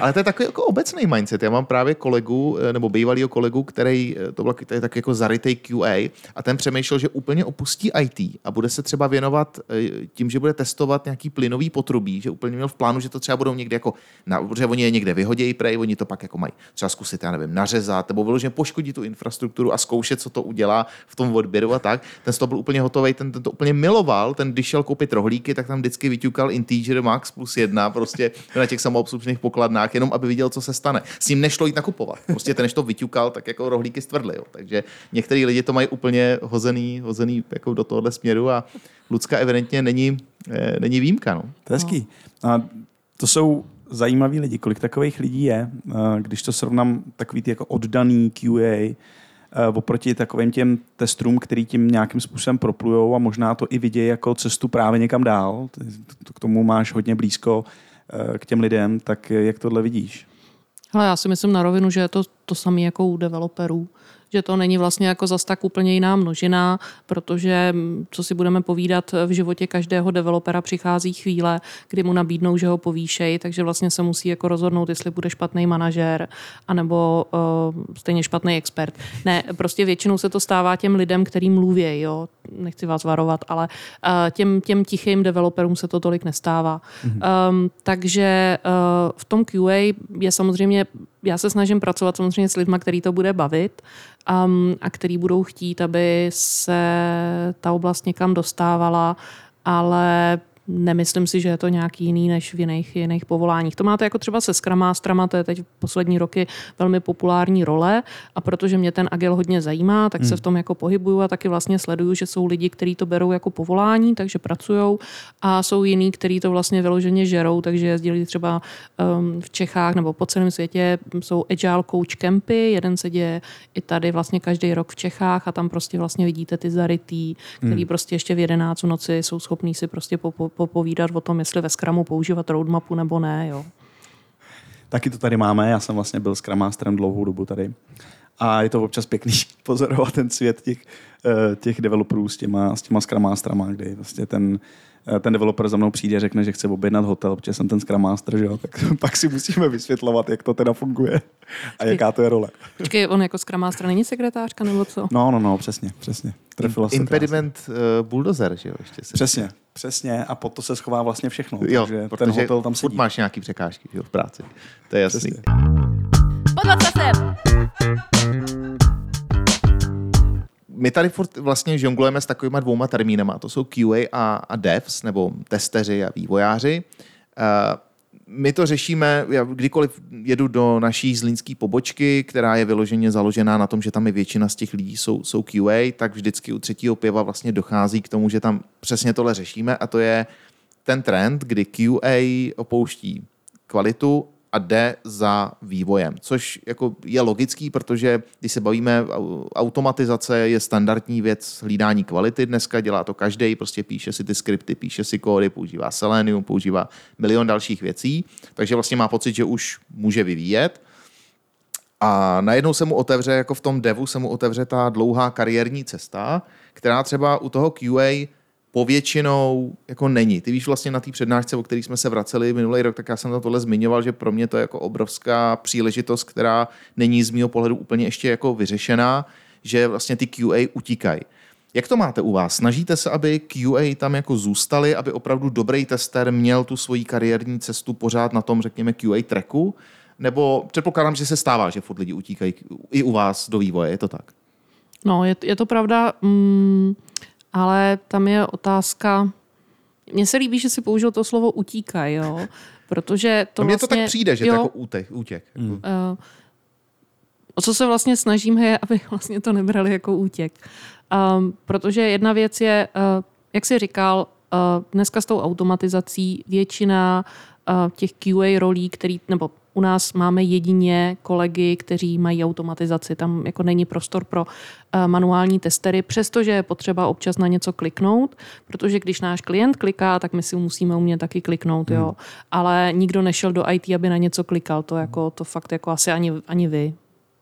Ale to je takový jako obecný mindset. Já mám právě kolegu, eh, nebo bývalýho kolegu, který eh, to byl který tak jako zarytej QA a ten přemýšlel, že úplně opustí IT a bude se třeba věnovat eh, tím, že bude testovat nějaký plynový potrubí, že úplně měl v plánu, že to třeba budou někde jako, na, protože oni je někde vyhodějí prej, oni to pak jako mají třeba zkusit, já nevím, nařezat, nebo vyloženě poškodit tu infrastrukturu a zkoušet, co to udělá v tom odběru a tak. Ten toho byl úplně hotový, ten, ten to úplně miloval, ten když šel koupit rohlíky, tak tam vždycky vyťukal integer max plus jedna, prostě na těch samoobslužných pokladnách, jenom aby viděl, co se stane. S ním nešlo jít nakupovat. Prostě ten, než to vyťukal, tak jako rohlíky stvrdly. Jo. Takže některý lidi to mají úplně hozený, hozený jako do tohohle směru a Lucka evidentně není, eh, není výjimka. No. To je hezký. A to jsou zajímaví lidi. Kolik takových lidí je, a když to srovnám takový ty jako oddaný QA, eh, oproti takovým těm testům, který tím nějakým způsobem proplujou a možná to i vidějí jako cestu právě někam dál. K tomu máš hodně blízko eh, k těm lidem, tak jak tohle vidíš? Hele, já si myslím na rovinu, že je to to samé jako u developerů že to není vlastně jako zas tak úplně jiná množina, protože mm, co si budeme povídat, v životě každého developera přichází chvíle, kdy mu nabídnou, že ho povýšejí, takže vlastně se musí jako rozhodnout, jestli bude špatný manažer, anebo uh, stejně špatný expert. Ne, prostě většinou se to stává těm lidem, který mluví, jo, nechci vás varovat, ale uh, těm, těm tichým developerům se to tolik nestává. Mm-hmm. Um, takže uh, v tom QA je samozřejmě, já se snažím pracovat samozřejmě s lidmi, který to bude bavit um, a který budou chtít, aby se ta oblast někam dostávala, ale Nemyslím si, že je to nějaký jiný než v jiných, jiných povoláních. To máte jako třeba se Scrum Masterama, to je teď v poslední roky velmi populární role a protože mě ten agil hodně zajímá, tak hmm. se v tom jako pohybuju a taky vlastně sleduju, že jsou lidi, kteří to berou jako povolání, takže pracují a jsou jiní, kteří to vlastně vyloženě žerou, takže jezdili třeba um, v Čechách nebo po celém světě jsou agile coach campy, jeden se děje i tady vlastně každý rok v Čechách a tam prostě vlastně vidíte ty zarytý, který hmm. prostě ještě v 11 noci jsou schopní si prostě po, po, popovídat o tom, jestli ve Scrumu používat roadmapu nebo ne. Jo. Taky to tady máme, já jsem vlastně byl Scrum Masterem dlouhou dobu tady. A je to občas pěkný [laughs] pozorovat ten svět těch, eh, těch developerů s těma, s těma Scrum Masterama, kdy vlastně ten, eh, ten developer za mnou přijde a řekne, že chce objednat hotel, protože jsem ten Scrum Master, že jo? tak [laughs] pak si musíme vysvětlovat, jak to teda funguje a jaká to je role. Počkej, on jako Scrum Master není sekretářka nebo co? No, no, no, přesně, přesně. Trefila Impediment uh, bulldozer, že jo? Ještě se přesně, přesně. A pod to se schová vlastně všechno. Jo, takže ten hotel tam sedí. máš nějaký překážky že jo, v práci. To je jasný. Přesně. Zase! my tady furt vlastně žonglujeme s takovýma dvouma termínama. To jsou QA a, a devs, nebo testeři a vývojáři. Uh, my to řešíme, já kdykoliv jedu do naší zlínské pobočky, která je vyloženě založená na tom, že tam je většina z těch lidí jsou, jsou QA, tak vždycky u třetího piva vlastně dochází k tomu, že tam přesně tohle řešíme a to je ten trend, kdy QA opouští kvalitu a jde za vývojem, což jako je logický, protože když se bavíme, automatizace je standardní věc hlídání kvality dneska, dělá to každý, prostě píše si ty skripty, píše si kódy, používá Selenium, používá milion dalších věcí, takže vlastně má pocit, že už může vyvíjet. A najednou se mu otevře, jako v tom devu se mu otevře ta dlouhá kariérní cesta, která třeba u toho QA povětšinou jako není. Ty víš vlastně na té přednášce, o které jsme se vraceli minulý rok, tak já jsem na tohle zmiňoval, že pro mě to je jako obrovská příležitost, která není z mého pohledu úplně ještě jako vyřešená, že vlastně ty QA utíkají. Jak to máte u vás? Snažíte se, aby QA tam jako zůstali, aby opravdu dobrý tester měl tu svoji kariérní cestu pořád na tom, řekněme, QA tracku? Nebo předpokládám, že se stává, že furt lidi utíkají i u vás do vývoje, je to tak? No, je, je to pravda. Mm, ale tam je otázka, mně se líbí, že si použil to slovo utíkaj, jo, protože to Mně vlastně, to tak přijde, že jo, to jako útek, útěk. Hmm. Uh, o co se vlastně snažíme je, aby [laughs] vlastně to nebrali jako útěk. Um, protože jedna věc je, uh, jak jsi říkal, uh, dneska s tou automatizací většina uh, těch QA rolí, který, nebo u nás máme jedině kolegy, kteří mají automatizaci. Tam jako není prostor pro eh, manuální testery, přestože je potřeba občas na něco kliknout, protože když náš klient kliká, tak my si musíme umět taky kliknout, hmm. jo. Ale nikdo nešel do IT, aby na něco klikal. To, jako, to fakt jako asi ani, ani vy.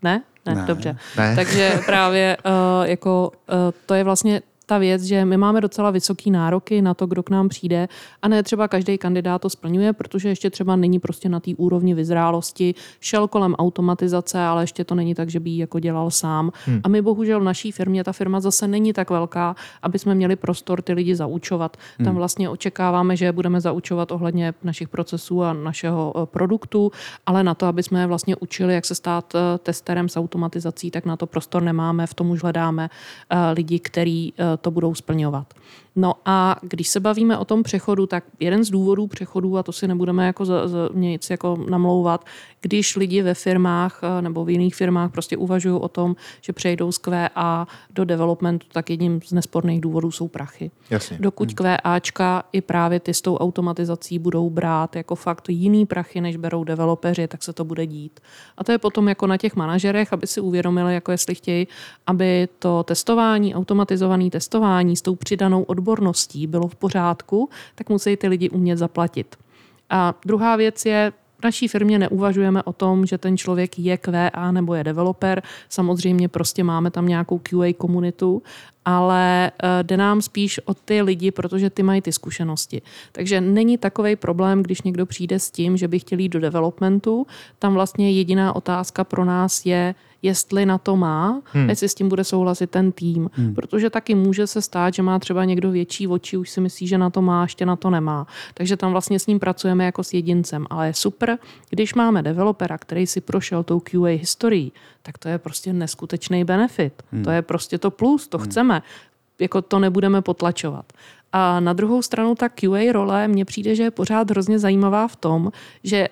Ne? Ne, ne. dobře. Ne. Takže právě uh, jako uh, to je vlastně ta věc, že my máme docela vysoké nároky na to, kdo k nám přijde a ne třeba každý kandidát to splňuje, protože ještě třeba není prostě na té úrovni vyzrálosti, šel kolem automatizace, ale ještě to není tak, že by ji jako dělal sám. Hmm. A my bohužel v naší firmě, ta firma zase není tak velká, aby jsme měli prostor ty lidi zaučovat. Hmm. Tam vlastně očekáváme, že budeme zaučovat ohledně našich procesů a našeho eh, produktu, ale na to, aby jsme je vlastně učili, jak se stát eh, testerem s automatizací, tak na to prostor nemáme. V tom už hledáme eh, lidi, který to budou splňovat. No a když se bavíme o tom přechodu, tak jeden z důvodů přechodu, a to si nebudeme jako za, za nic jako namlouvat, když lidi ve firmách eh, nebo v jiných firmách prostě uvažují o tom, že přejdou z QA do developmentu, tak jedním z nesporných důvodů jsou prachy. Jasně. Dokud QAčka i právě ty s tou automatizací budou brát jako fakt jiný prachy, než berou developeři, tak se to bude dít. A to je potom jako na těch manažerech, aby si uvědomili, jako jestli chtějí, aby to testování, automatizované testování s tou přidanou odborností bylo v pořádku, tak musí ty lidi umět zaplatit. A druhá věc je, v naší firmě neuvažujeme o tom, že ten člověk je QA nebo je developer. Samozřejmě prostě máme tam nějakou QA komunitu, ale eh, jde nám spíš o ty lidi, protože ty mají ty zkušenosti. Takže není takový problém, když někdo přijde s tím, že by chtěl jít do developmentu. Tam vlastně jediná otázka pro nás je, jestli na to má, hmm. jestli s tím bude souhlasit ten tým. Hmm. Protože taky může se stát, že má třeba někdo větší oči, už si myslí, že na to má, ještě na to nemá. Takže tam vlastně s ním pracujeme jako s jedincem. Ale je super, když máme developera, který si prošel tou QA historií, tak to je prostě neskutečný benefit. Hmm. To je prostě to plus, to hmm. chceme. Jako to nebudeme potlačovat. A na druhou stranu ta QA role mně přijde, že je pořád hrozně zajímavá v tom, že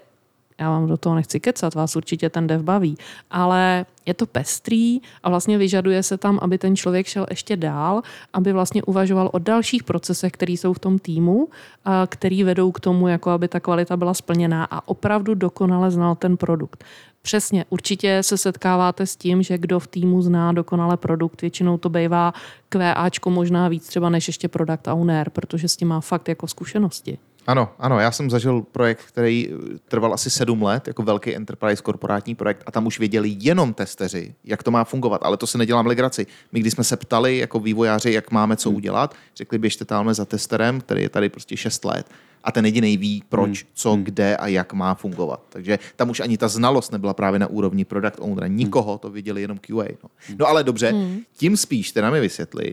já vám do toho nechci kecat, vás určitě ten dev baví, ale je to pestrý a vlastně vyžaduje se tam, aby ten člověk šel ještě dál, aby vlastně uvažoval o dalších procesech, které jsou v tom týmu, a který vedou k tomu, jako aby ta kvalita byla splněná a opravdu dokonale znal ten produkt. Přesně, určitě se setkáváte s tím, že kdo v týmu zná dokonale produkt, většinou to bývá QAčko možná víc třeba než ještě product owner, protože s tím má fakt jako zkušenosti. Ano, ano, já jsem zažil projekt, který trval asi sedm let, jako velký enterprise korporátní projekt a tam už věděli jenom testeři, jak to má fungovat, ale to se nedělám legraci. My, když jsme se ptali jako vývojáři, jak máme co udělat, řekli běžte tamhle za testerem, který je tady prostě 6 let a ten jediný ví, proč, hmm. co, kde a jak má fungovat. Takže tam už ani ta znalost nebyla právě na úrovni product ownera. Nikoho to viděli jenom QA. No, no ale dobře, hmm. tím spíš teda mi vysvětli,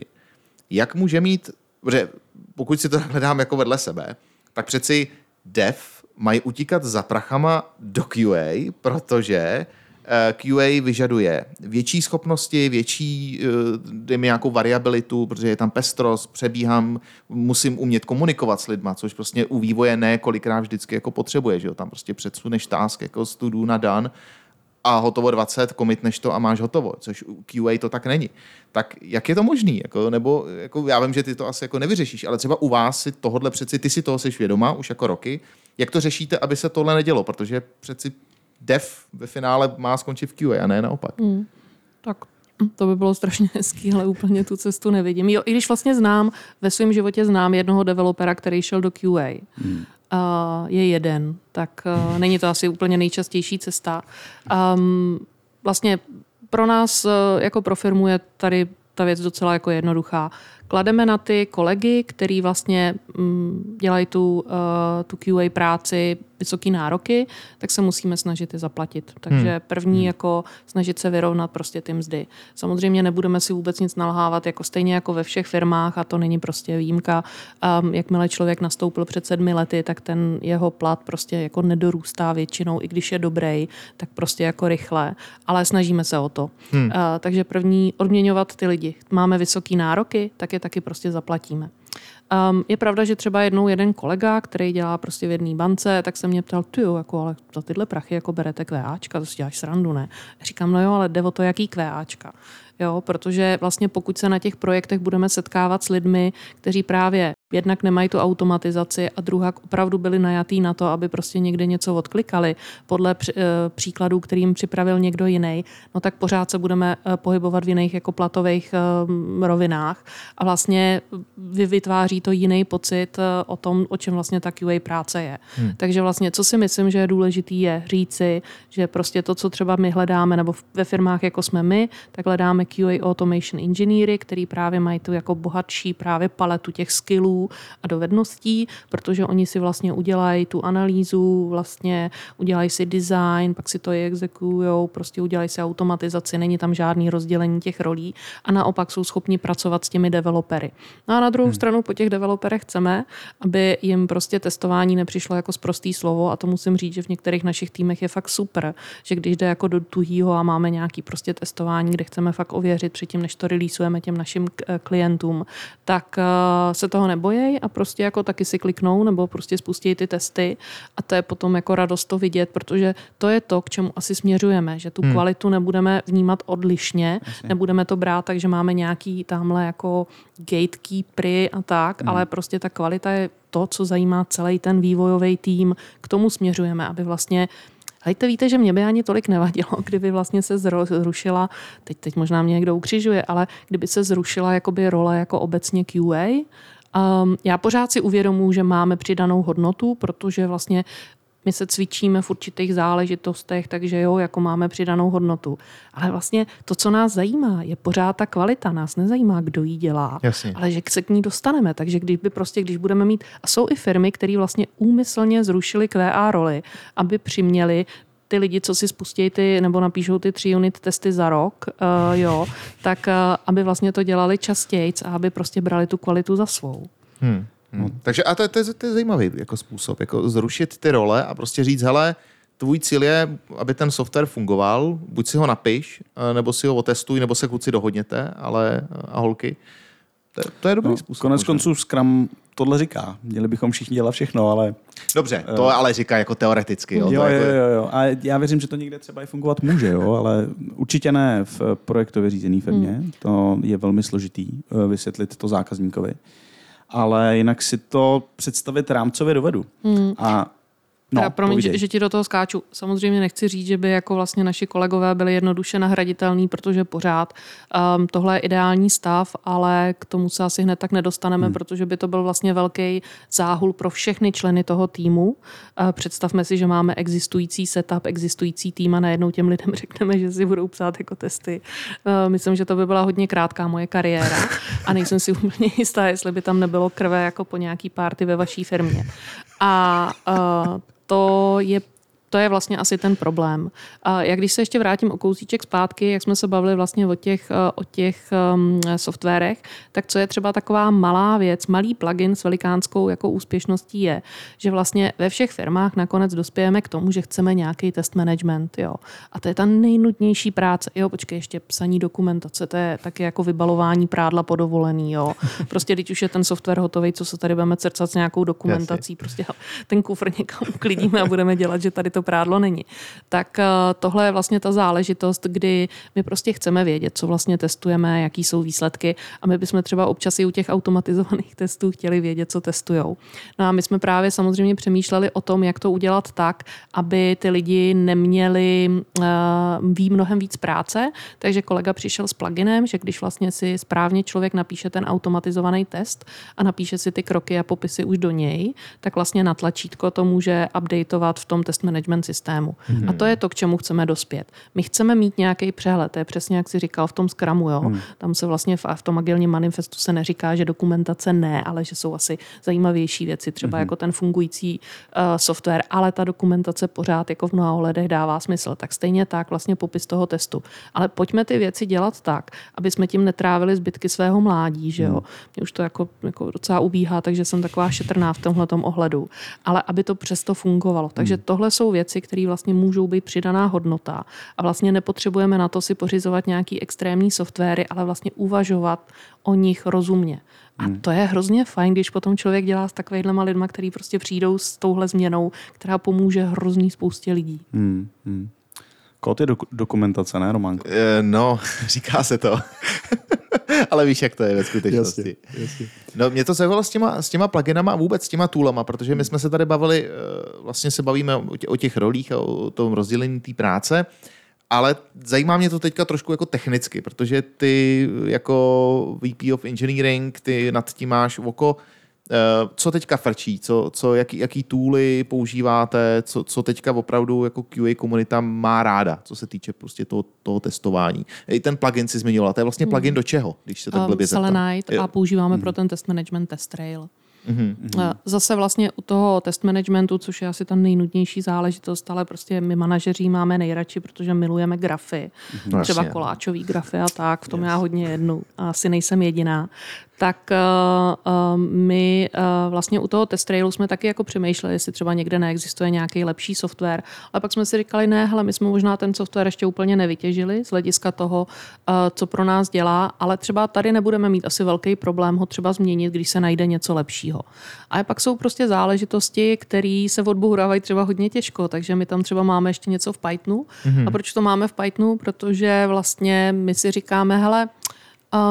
jak může mít, protože pokud si to [laughs] hledám jako vedle sebe, tak přeci dev mají utíkat za prachama do QA, protože eh, QA vyžaduje větší schopnosti, větší, eh, dejme nějakou variabilitu, protože je tam pestrost, přebíhám, musím umět komunikovat s lidma, což prostě u vývoje ne kolikrát vždycky jako potřebuje, že jo? tam prostě předsuneš task jako studu na dan a hotovo 20, komitneš to a máš hotovo, což u QA to tak není. Tak jak je to možný? Jako, nebo jako, já vím, že ty to asi jako nevyřešíš, ale třeba u vás si tohle přeci, ty si toho jsi vědoma už jako roky. Jak to řešíte, aby se tohle nedělo? Protože přeci dev ve finále má skončit v QA a ne naopak. Hmm. Tak to by bylo strašně hezký, ale úplně tu cestu nevidím. Jo, i když vlastně znám, ve svém životě znám jednoho developera, který šel do QA. Hmm je jeden, tak uh, není to asi úplně nejčastější cesta. Um, vlastně pro nás uh, jako pro firmu je tady ta věc docela jako jednoduchá. Klademe na ty kolegy, který vlastně mm, dělají tu, tu QA práci vysoké nároky, tak se musíme snažit je zaplatit. Takže hmm. první hmm. jako snažit se vyrovnat prostě ty mzdy. Samozřejmě nebudeme si vůbec nic nalhávat, jako stejně jako ve všech firmách a to není prostě výjimka. Um, jakmile člověk nastoupil před sedmi lety, tak ten jeho plat prostě jako nedorůstá většinou, i když je dobrý, tak prostě jako rychle, ale snažíme se o to. Hmm. Uh, takže první odměňovat ty lidi. Máme vysoké nároky, tak je taky prostě zaplatíme. Um, je pravda, že třeba jednou jeden kolega, který dělá prostě v jedné bance, tak se mě ptal, ty jako, ale za tyhle prachy jako berete QAčka, to si děláš srandu, ne? Říkám, no jo, ale jde o to, jaký QAčka. Jo, protože vlastně pokud se na těch projektech budeme setkávat s lidmi, kteří právě jednak nemají tu automatizaci a druhá opravdu byli najatý na to, aby prostě někde něco odklikali podle eh, příkladů, kterým připravil někdo jiný, no tak pořád se budeme eh, pohybovat v jiných jako platových eh, rovinách a vlastně vy vytváří to jiný pocit o tom, o čem vlastně ta QA práce je. Hmm. Takže vlastně, co si myslím, že je důležitý, je říci, že prostě to, co třeba my hledáme, nebo ve firmách, jako jsme my, tak hledáme QA Automation Engineery, který právě mají tu jako bohatší právě paletu těch skillů, a dovedností, protože oni si vlastně udělají tu analýzu, vlastně udělají si design, pak si to exekujou, prostě udělají si automatizaci, není tam žádný rozdělení těch rolí a naopak jsou schopni pracovat s těmi developery. No a na druhou hmm. stranu po těch developerech chceme, aby jim prostě testování nepřišlo jako sprostý slovo a to musím říct, že v některých našich týmech je fakt super, že když jde jako do tuhýho a máme nějaký prostě testování, kde chceme fakt ověřit předtím, než to releaseujeme těm našim eh, klientům, tak eh, se toho nebojí a prostě jako taky si kliknou nebo prostě spustí ty testy a to je potom jako radost to vidět, protože to je to, k čemu asi směřujeme, že tu hmm. kvalitu nebudeme vnímat odlišně, Jasně. nebudeme to brát tak, že máme nějaký tamhle jako gatekeepery a tak, hmm. ale prostě ta kvalita je to, co zajímá celý ten vývojový tým. K tomu směřujeme, aby vlastně Hejte, víte, že mě by ani tolik nevadilo, [laughs] kdyby vlastně se zrušila, teď, teď možná mě někdo ukřižuje, ale kdyby se zrušila jakoby role jako obecně QA, Um, já pořád si uvědomuji, že máme přidanou hodnotu, protože vlastně my se cvičíme v určitých záležitostech, takže jo, jako máme přidanou hodnotu. Ale vlastně to, co nás zajímá, je pořád ta kvalita. Nás nezajímá, kdo ji dělá, Jasně. ale že se k ní dostaneme. Takže když by prostě, když budeme mít, a jsou i firmy, které vlastně úmyslně zrušily QA roli, aby přiměli ty lidi, co si spustí ty nebo napíšou ty tři unit testy za rok, uh, jo, tak uh, aby vlastně to dělali častěji a aby prostě brali tu kvalitu za svou. Hmm. Hmm. Takže a to, to, to, to je zajímavý jako způsob, jako zrušit ty role a prostě říct, hele, tvůj cíl je, aby ten software fungoval, buď si ho napiš, eh, nebo si ho otestuj, nebo se kluci dohodněte, ale a holky. To, to je dobrý no, způsob. Konec konců Scrum tohle říká. Měli bychom všichni dělat všechno, ale... Dobře, to uh, ale říká jako teoreticky. Jo, jo, to jako... jo, jo. A já věřím, že to někde třeba i fungovat může, jo, ale určitě ne v projektově řízené firmě. Hmm. To je velmi složitý eh, vysvětlit to zákazníkovi ale jinak si to představit rámcově dovedu. Hmm. A No, promiň, že, že ti do toho skáču. Samozřejmě nechci říct, že by jako vlastně naši kolegové byli jednoduše nahraditelní, protože pořád um, tohle je ideální stav, ale k tomu se asi hned tak nedostaneme, hmm. protože by to byl vlastně velký záhul pro všechny členy toho týmu. Uh, představme si, že máme existující setup, existující tým a najednou těm lidem [laughs] řekneme, že si budou psát jako testy. Uh, myslím, že to by byla hodně krátká moje kariéra a nejsem si [laughs] úplně jistá, jestli by tam nebylo krve jako po nějaký párty ve vaší firmě. A uh, to je to je vlastně asi ten problém. A jak když se ještě vrátím o kousíček zpátky, jak jsme se bavili vlastně o těch, eh, o těch um, softwarech, tak co je třeba taková malá věc, malý plugin s velikánskou jako úspěšností je, že vlastně ve všech firmách nakonec dospějeme k tomu, že chceme nějaký test management. Jo. A to je ta nejnutnější práce. Jo, počkej, ještě psaní dokumentace, to je taky jako vybalování prádla po dovolený. Jo. [laughs] Prostě když už je ten software hotový, co se tady budeme cercat s nějakou dokumentací, prostě ten kufr někam uklidíme a budeme dělat, že tady to prádlo není. Tak eh, tohle je vlastně ta záležitost, kdy my prostě chceme vědět, co vlastně testujeme, jaký jsou výsledky a my bychom třeba občas i u těch automatizovaných testů chtěli vědět, co testujou. No a my jsme právě samozřejmě přemýšleli o tom, jak to udělat tak, aby ty lidi neměli uh, ví mnohem víc práce, takže kolega přišel s pluginem, že když vlastně si správně člověk napíše ten automatizovaný test a napíše si ty kroky a popisy už do něj, tak vlastně na tlačítko to může updateovat v tom test management management systému. Hmm. A to je to, k čemu chceme dospět. My chceme mít nějaký přehled, to je přesně jak si říkal v tom Scrumu. Jo? Hmm. Tam se vlastně v, v tom agilním manifestu se neříká, že dokumentace ne, ale že jsou asi zajímavější věci, třeba hmm. jako ten fungující uh, software, ale ta dokumentace pořád jako v mnoha ohledech dává smysl. Tak stejně tak vlastně popis toho testu. Ale pojďme ty věci dělat tak, aby jsme tím netrávili zbytky svého mládí, že jo. Mě už to jako, jako docela ubíhá, takže jsem taková šetrná v tomhle ohledu. Ale aby to přesto fungovalo. Takže hmm. tohle jsou věci, věci, které vlastně můžou být přidaná hodnota. A vlastně nepotřebujeme na to si pořizovat nějaký extrémní softwary, ale vlastně uvažovat o nich rozumně. A hmm. to je hrozně fajn, když potom člověk dělá s takovýhlema lidma, který prostě přijdou s touhle změnou, která pomůže hrozný spoustě lidí. Hmm. Hmm. Kód je dok- dokumentace, ne, Románko? E, no, [laughs] říká se to. [laughs] Ale víš, jak to je ve skutečnosti. Jasně, jasně. No, mě to zajímalo s těma, s těma pluginama a vůbec s těma toolama, protože my jsme se tady bavili, eh, vlastně se bavíme o těch rolích a o tom rozdělení té práce, ale zajímá mě to teďka trošku jako technicky, protože ty jako VP of Engineering, ty nad tím máš oko, Eh, co teďka frčí, co, co, jaký, jaký tooly používáte, co, co teďka opravdu jako QA komunita má ráda, co se týče prostě toho, toho testování. I ten plugin si zmiňovala, to je vlastně plugin hmm. do čeho, když se tak um, blbě Selenite a používáme hmm. pro ten test management test trail. Mm-hmm. Zase vlastně u toho test managementu, což je asi ta nejnudnější záležitost, ale prostě my manažeři máme nejradši, protože milujeme grafy. Mm-hmm. Třeba koláčový grafy a tak, v tom yes. já hodně jednu. A asi nejsem jediná tak uh, my uh, vlastně u toho test trailu jsme taky jako přemýšleli, jestli třeba někde neexistuje nějaký lepší software, ale pak jsme si říkali, ne, hele, my jsme možná ten software ještě úplně nevytěžili z hlediska toho, uh, co pro nás dělá, ale třeba tady nebudeme mít asi velký problém ho třeba změnit, když se najde něco lepšího. A pak jsou prostě záležitosti, které se odbourávají třeba hodně těžko, takže my tam třeba máme ještě něco v Pythonu. Mm-hmm. A proč to máme v Pythonu? Protože vlastně my si říkáme, hele,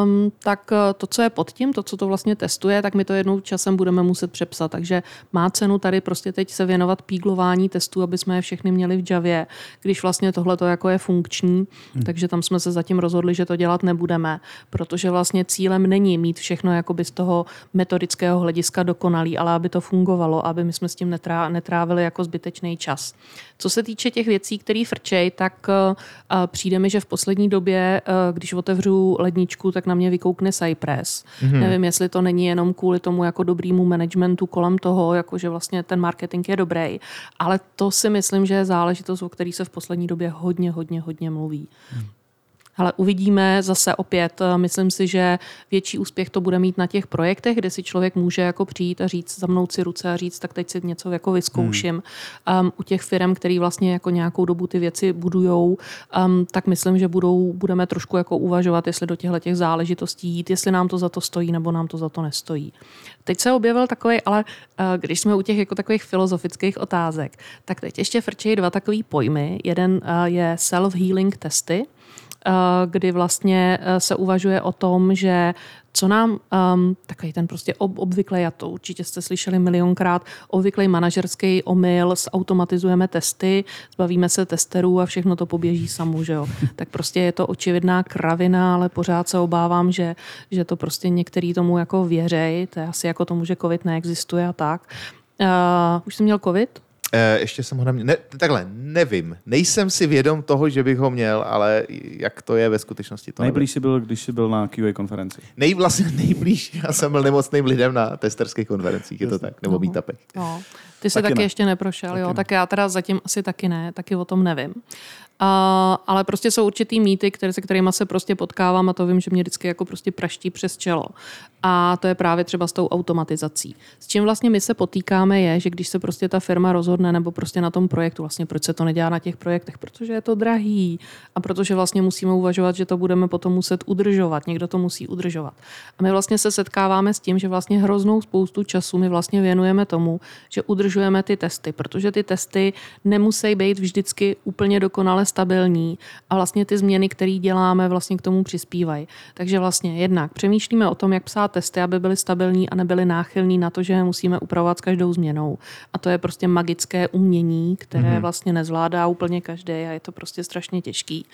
Um, tak eh, to, co je pod tím, to, co to vlastně testuje, tak my to jednou časem budeme muset přepsat. Takže má cenu tady prostě teď se věnovat píglování testů, aby jsme je všechny měli v Javě, když vlastně tohle to jako je funkční. Hmm. Takže tam jsme se zatím rozhodli, že to dělat nebudeme, protože vlastně cílem není mít všechno jakoby z toho metodického hlediska dokonalý, ale aby to fungovalo, aby my jsme s tím netrá, netrávili jako zbytečný čas. Co se týče těch věcí, které frčej, tak uh, přijde mi, že v poslední době, uh, když otevřu ledničku, tak na mě vykoukne Cypress. Mm-hmm. Nevím, jestli to není jenom kvůli tomu jako dobrýmu managementu kolem toho, jako že vlastně ten marketing je dobrý, ale to si myslím, že je záležitost, o který se v poslední době hodně, hodně, hodně mluví. Mm. Ale uvidíme zase opět. Myslím si, že větší úspěch to bude mít na těch projektech, kde si člověk může jako přijít a říct, zamnout si ruce a říct, tak teď si něco jako vyzkouším. Hmm. Um, u těch firm, který vlastně jako nějakou dobu ty věci budujou, um, tak myslím, že budou, budeme trošku jako uvažovat, jestli do těchto těch záležitostí jít, jestli nám to za to stojí nebo nám to za to nestojí. Teď se objevil takový, ale uh, když jsme u těch jako takových filozofických otázek, tak teď ještě frčejí dva takový pojmy. Jeden uh, je self-healing testy, kdy vlastně eh, se uvažuje o tom, že co nám um, takový ten prostě ob, obvyklý, a to určitě jste slyšeli milionkrát, obvyklý manažerský omyl, zautomatizujeme testy, zbavíme se testerů a všechno to poběží samo, že jo. [laughs] Tak prostě je to očividná kravina, ale pořád se obávám, že, že to prostě některý tomu jako věřej, to je asi jako tomu, že covid neexistuje a tak. Uh, už jsi měl covid? E, ještě jsem ho neměl. Ne, takhle, nevím. Nejsem si vědom toho, že bych ho měl, ale jak to je ve skutečnosti, to. Nejblíž jsi byl, když jsi byl na QA konferenci. Nej, vlastně [laughs] nejblíž. Já jsem byl nemocným lidem na testerských konferencích, je to tak? Nebo meetupech. No. Ty jsi taky, Taky taky ne. ještě neprošel, Taky jo, ne. tak já teda zatím asi taky ne, taky o tom nevím. Uh, ale prostě jsou určitý mýty, které, se kterými se prostě potkávám a to vím, že mě vždycky jako prostě praští přes čelo. A to je právě třeba s tou automatizací. S čím vlastně my se potýkáme je, že když se prostě ta firma rozhodne nebo prostě na tom projektu, vlastně proč se to nedělá na těch projektech, protože je to drahý a protože vlastně musíme uvažovat, že to budeme potom muset udržovat, někdo to musí udržovat. A my vlastně se setkáváme s tím, že vlastně hroznou spoustu času my vlastně věnujeme tomu, že udržujeme ty testy, protože ty testy nemusí být vždycky úplně dokonale stabilní a vlastně ty změny, které děláme, vlastně k tomu přispívají. Takže vlastně jednak přemýšlíme o tom, jak psát testy, aby byly stabilní a nebyly náchylní na to, že je musíme upravovat s každou změnou. A to je prostě magické umění, které mm-hmm. vlastně nezvládá úplně každý a je to prostě strašně těžký.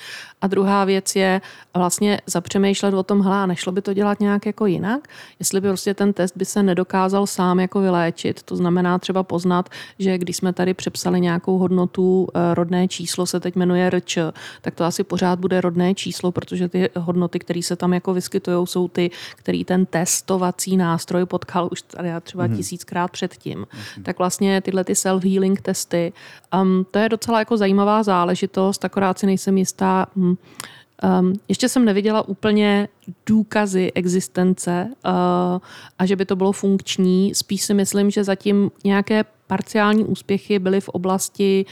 A druhá věc je vlastně zapřemýšlet o tom, a nešlo by to dělat nějak jako jinak, jestli by prostě ten test by se nedokázal sám jako vyléčit. To znamená třeba poznat, že když jsme tady přepsali nějakou hodnotu, eh, rodné číslo se teď jmenuje RČ, tak to asi pořád bude rodné číslo, protože ty hodnoty, které se tam jako vyskytují, jsou ty, který ten testovací nástroj potkal už tady třeba mm-hmm. tisíckrát předtím. Mm-hmm. Tak vlastně tyhle ty self-healing testy, um, to je docela jako zajímavá záležitost, akorát si nejsem jistá, hm, Um, ještě jsem neviděla úplně důkazy existence uh, a že by to bylo funkční. Spíš si myslím, že zatím nějaké parciální úspěchy byly v oblasti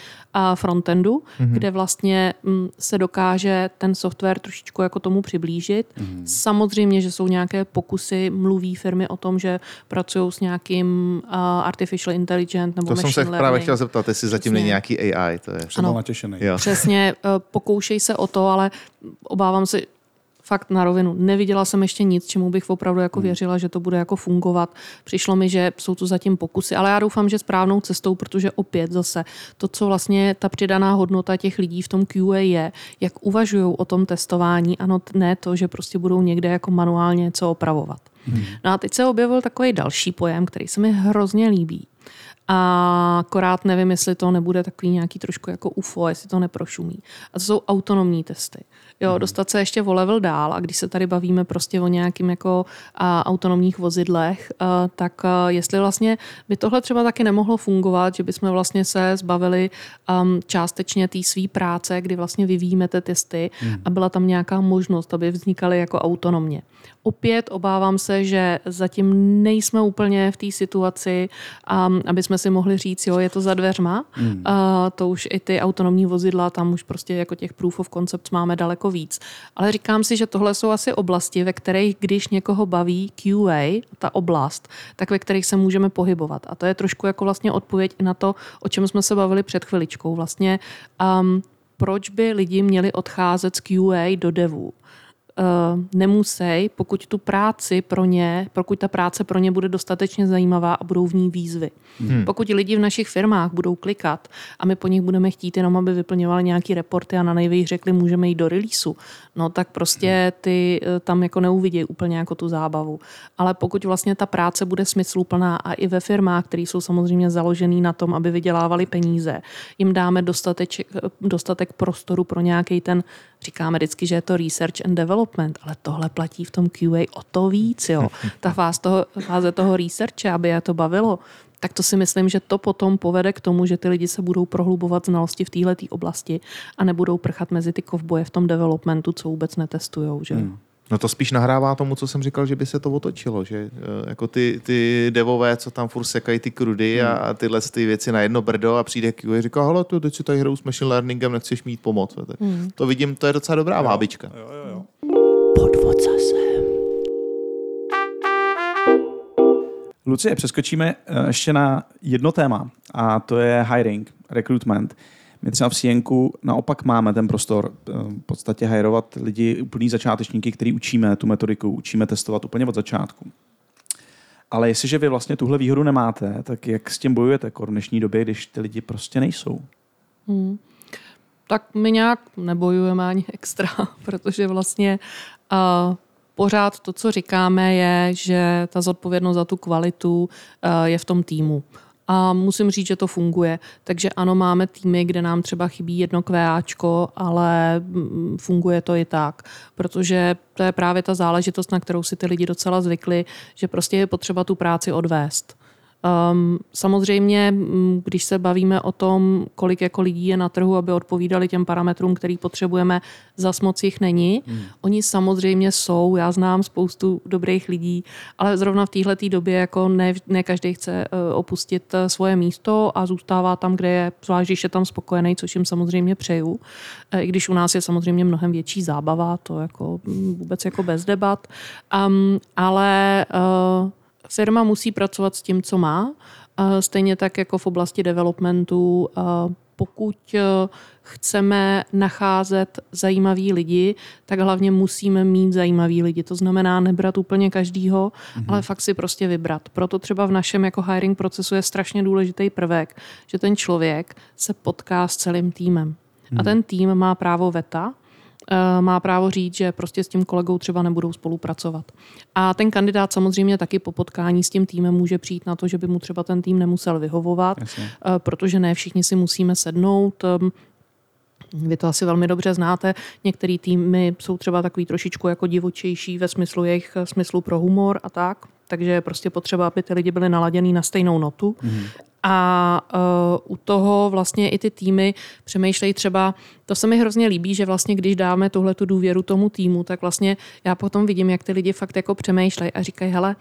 frontendu, mm-hmm. kde vlastně um, se dokáže ten software trošičku jako tomu přiblížit. Mm-hmm. Samozřejmě, že jsou nějaké pokusy, mluví firmy o tom, že pracují s nějakým uh, artificial intelligence nebo To jsem machine se learning. právě chtěl zeptat, jestli zatím Přesně. není nějaký AI. To je. Jsem byl natěšený. Jo. Přesně, eh, pokoušej se o to, ale obávám se fakt na rovinu. Neviděla jsem ještě nic, čemu bych opravdu jako věřila, že to bude jako fungovat. Přišlo mi, že jsou tu zatím pokusy, ale já doufám, že správnou cestou, protože opět zase to, co vlastně ta přidaná hodnota těch lidí v tom QA je, jak uvažují o tom testování, ano, ne to, že prostě budou někde jako manuálně něco opravovat. No a teď se objevil takový další pojem, který se mi hrozně líbí. A akorát nevím, jestli to nebude takový nějaký trošku jako UFO, jestli to neprošumí. A to jsou autonomní testy. Jo, hmm. dostat se ještě o level dál a když se tady bavíme prostě o nějakým jako a, autonomních vozidlech, a, tak a, jestli vlastně by tohle třeba taky nemohlo fungovat, že bychom vlastně se zbavili um, částečně té své práce, kdy vlastně vyvíjíme ty testy hmm. a byla tam nějaká možnost, aby vznikaly jako autonomně. Opět obávám se, že zatím nejsme úplně v té situaci, um, aby jsme si mohli říct, jo, je to za dveřma. Hmm. Uh, to už i ty autonomní vozidla, tam už prostě jako těch proof of concepts máme daleko víc. Ale říkám si, že tohle jsou asi oblasti, ve kterých, když někoho baví QA, ta oblast, tak ve kterých se můžeme pohybovat. A to je trošku jako vlastně odpověď na to, o čem jsme se bavili před chviličkou. Vlastně um, proč by lidi měli odcházet z QA do devu? Uh, nemusí, pokud tu práci pro ně, pokud ta práce pro ně bude dostatečně zajímavá a budou v ní výzvy. Hmm. Pokud lidi v našich firmách budou klikat a my po nich budeme chtít jenom, aby vyplňovali nějaký reporty a na nejvej řekli, můžeme jít do releaseu, no tak prostě ty uh, tam jako neuvidějí úplně jako tu zábavu. Ale pokud vlastně ta práce bude smysluplná a i ve firmách, které jsou samozřejmě založené na tom, aby vydělávali peníze, jim dáme dostatek, dostatek prostoru pro nějaký ten Říkáme vždycky, že je to research and development, ale tohle platí v tom QA o to víc. Jo. Ta fáze toho, fáze toho researche, aby je to bavilo, tak to si myslím, že to potom povede k tomu, že ty lidi se budou prohlubovat znalosti v této oblasti a nebudou prchat mezi ty kovboje v tom developmentu, co vůbec netestujou. Že? Hmm. No to spíš nahrává tomu, co jsem říkal, že by se to otočilo, že eh, jako ty, ty devové, co tam furt sekají ty krudy a, a tyhle ty věci na jedno brdo a přijde QA a říká, hele, to teď si tady hraju s machine learningem, nechceš mít pomoc. Hmm. To vidím, to je docela dobrá jo, vábička. Jo, jo, jo. Podvod zase. Lucie, přeskočíme eh, ještě na jedno téma a to je hiring, recruitment. My třeba v Sienku naopak máme ten prostor eh, v podstatě hajrovat lidi, úplný začátečníky, který učíme tu metodiku, učíme testovat úplně od začátku. Ale jestliže vy vlastně tuhle výhodu nemáte, tak jak s tím bojujete jako v dnešní době, když ty lidi prostě nejsou? Hmm. Tak my nějak nebojujeme ani [laughs] extra, protože vlastně uh, pořád to, co říkáme, je, že ta zodpovědnost za tu kvalitu uh, je v tom týmu. A musím říct, že to funguje. Takže ano, máme týmy, kde nám třeba chybí jedno QAčko, ale mm, funguje to i tak. Protože to je právě ta záležitost, na kterou si ty lidi docela zvykli, že prostě je potřeba tu práci odvést. Um, samozřejmě, když se bavíme o tom, kolik jako lidí je na trhu, aby odpovídali těm parametrům, který potřebujeme, zas moc jich není. Hmm. Oni samozřejmě jsou, já znám spoustu dobrých lidí, ale zrovna v téhle době jako ne, ne každý chce uh, opustit uh, svoje místo a zůstává tam, kde je, zvlášť když je tam spokojený, což jim samozřejmě přeju. Uh, I když u nás je samozřejmě mnohem větší zábava, to jako mm, vůbec jako bez debat. Um, ale uh, firma musí pracovat s tím, co má. Stejně tak jako v oblasti developmentu, pokud e, chceme nacházet zajímavý lidi, tak hlavně musíme mít zajímavý lidi. To znamená nebrat úplně každýho, mm-hmm. ale fakt si prostě vybrat. Proto třeba v našem jako hiring procesu je strašně důležitý prvek, že ten člověk se potká s celým týmem. Mm-hmm. A mhm. ten tým má právo veta, má právo říct, že prostě s tím kolegou třeba nebudou spolupracovat. A ten kandidát samozřejmě taky po potkání s tím týmem může přijít na to, že by mu třeba ten tým nemusel vyhovovat, Jasně. Eh, protože ne všichni si musíme sednout. Ehm, vy to asi velmi dobře znáte. Některé týmy jsou třeba takový trošičku jako divočejší ve smyslu jejich eh, smyslu pro humor a tak. Takže je prostě potřeba, aby ty lidi byli naladěný na stejnou notu. Mm. A uh, u toho vlastně i ty týmy přemýšlejí třeba, to se mi hrozně líbí, že vlastně když dáme tuhle tu důvěru tomu týmu, tak vlastně já potom vidím, jak ty lidi fakt jako přemýšlejí a říkají, hele,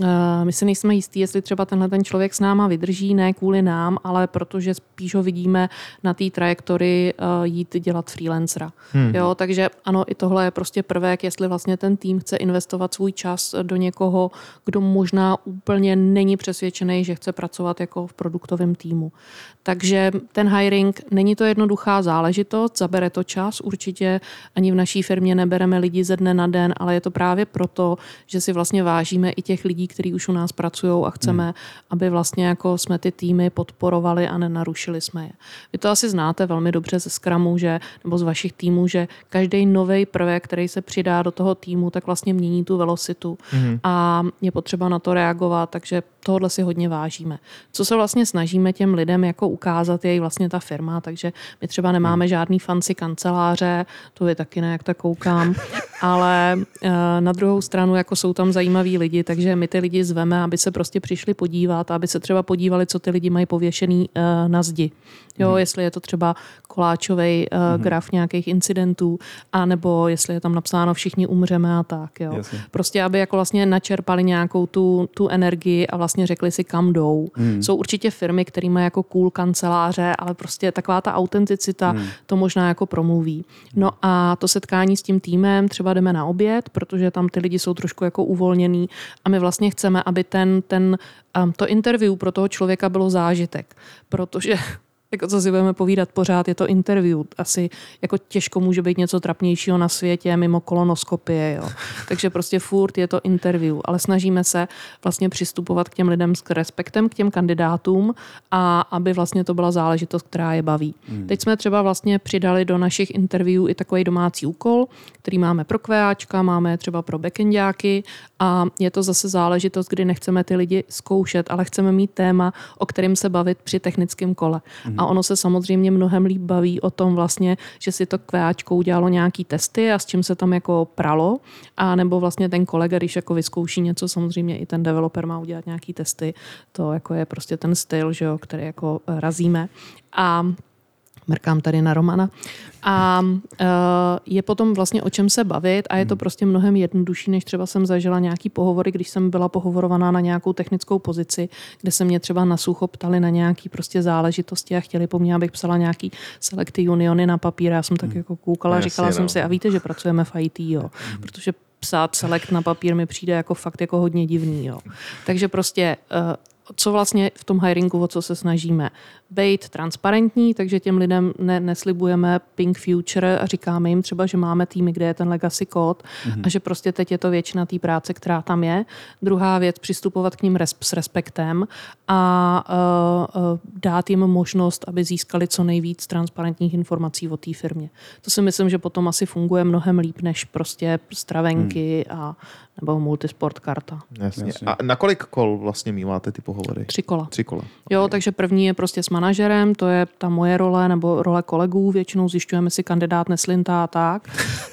uh, my si nejsme jistí, jestli třeba tenhle ten člověk s náma vydrží, ne kvůli nám, ale protože spíš ho vidíme na té trajektorii uh, jít dělat freelancera. Hmm. Jo, takže ano, i tohle je prostě prvek, jestli vlastně ten tým chce investovat svůj čas do někoho, kdo možná úplně není přesvědčený, že chce pracovat jako v produktovém týmu. Takže ten hiring není to jednoduchá záležitost, zabere to čas, určitě ani v naší firmě nebereme lidi ze dne na den, ale je to právě proto, že si vlastně vážíme i těch lidí, kteří už u nás pracují a chceme, hmm. aby vlastně jako jsme ty týmy podporovali a nenarušili jsme je. Vy to asi znáte velmi dobře ze Scrumu, že, nebo z vašich týmů, že každý nový prvek, který se přidá do toho týmu, tak vlastně mění tu velocitu hmm. a je potřeba na to reagovat, takže tohle si hodně vážíme. Co se vlastně snažíme těm lidem jako ukázat, je i vlastně ta firma, takže my třeba nemáme hmm. žádný fancy kanceláře, to vy taky ne, jak tak koukám, ale uh, na druhou stranu jako jsou tam zajímaví lidi, takže my ty lidi zveme, aby se prostě přišli podívat, aby se třeba podívali, co ty lidi mají pověšený uh, na zdi. Jo, hmm. jestli je to třeba koláčový uh, hmm. graf nějakých incidentů, anebo jestli je tam napsáno všichni umřeme a tak. Jo. Prostě, aby jako vlastně načerpali nějakou tu, tu energii a vlastně řekli si, kam jdou. Hmm. Jsou určitě firmy, které mají jako cool kanceláře, ale prostě taková ta autenticita hmm. to možná jako promluví. No a to setkání s tím týmem, třeba jdeme na oběd, protože tam ty lidi jsou trošku jako uvolněný a my vlastně chceme, aby ten, ten um, to interview pro toho člověka bylo zážitek, protože jako co si budeme povídat pořád, je to interview. Asi jako těžko může být něco trapnějšího na světě mimo kolonoskopie. Jo. Takže prostě furt je to interview, ale snažíme se vlastně přistupovat k těm lidem s respektem, k těm kandidátům a aby vlastně to byla záležitost, která je baví. Hmm. Teď jsme třeba vlastně přidali do našich interview i takový domácí úkol, který máme pro kvéáčka, máme třeba pro backendáky a je to zase záležitost, kdy nechceme ty lidi zkoušet, ale chceme mít téma, o kterém se bavit při technickém kole. Hmm. A ono se samozřejmě mnohem líp baví o tom vlastně, že si to kváčko udělalo nějaký testy a s čím se tam jako pralo. A nebo vlastně ten kolega, když jako vyzkouší něco, samozřejmě i ten developer má udělat nějaký testy. To jako je prostě ten styl, že jo, který jako razíme. A mrkám tady na Romana. A uh, je potom vlastně o čem se bavit a je to hmm. prostě mnohem jednodušší, než třeba jsem zažila nějaký pohovory, když jsem byla pohovorovaná na nějakou technickou pozici, kde se mě třeba na sucho ptali na nějaký prostě záležitosti a chtěli po mně, abych psala nějaký selekty uniony na papír. Já jsem tak hmm. jako koukala, a říkala jsem no. si, a víte, že pracujeme v IT, jo. Hmm. Protože psát select na papír mi přijde jako fakt jako hodně divný. Jo. Takže prostě uh, co vlastně v tom hiringu, o co se snažíme. Být transparentní, takže těm lidem ne, neslibujeme pink future a říkáme jim třeba, že máme týmy, kde je ten legacy kód mm-hmm. a že prostě teď je to většina té práce, která tam je. Druhá věc, přistupovat k ním res, s respektem a uh, uh, dát jim možnost, aby získali co nejvíc transparentních informací o té firmě. To si myslím, že potom asi funguje mnohem líp, než prostě stravenky hmm. a nebo multisport karta. Jasně. Jasně. A na kolik kol vlastně míváte ty pohovory? Tři kola. Tři kola. Jo, okay. takže první je prostě s manažerem, to je ta moje role nebo role kolegů, většinou zjišťujeme si kandidát neslintá a tak.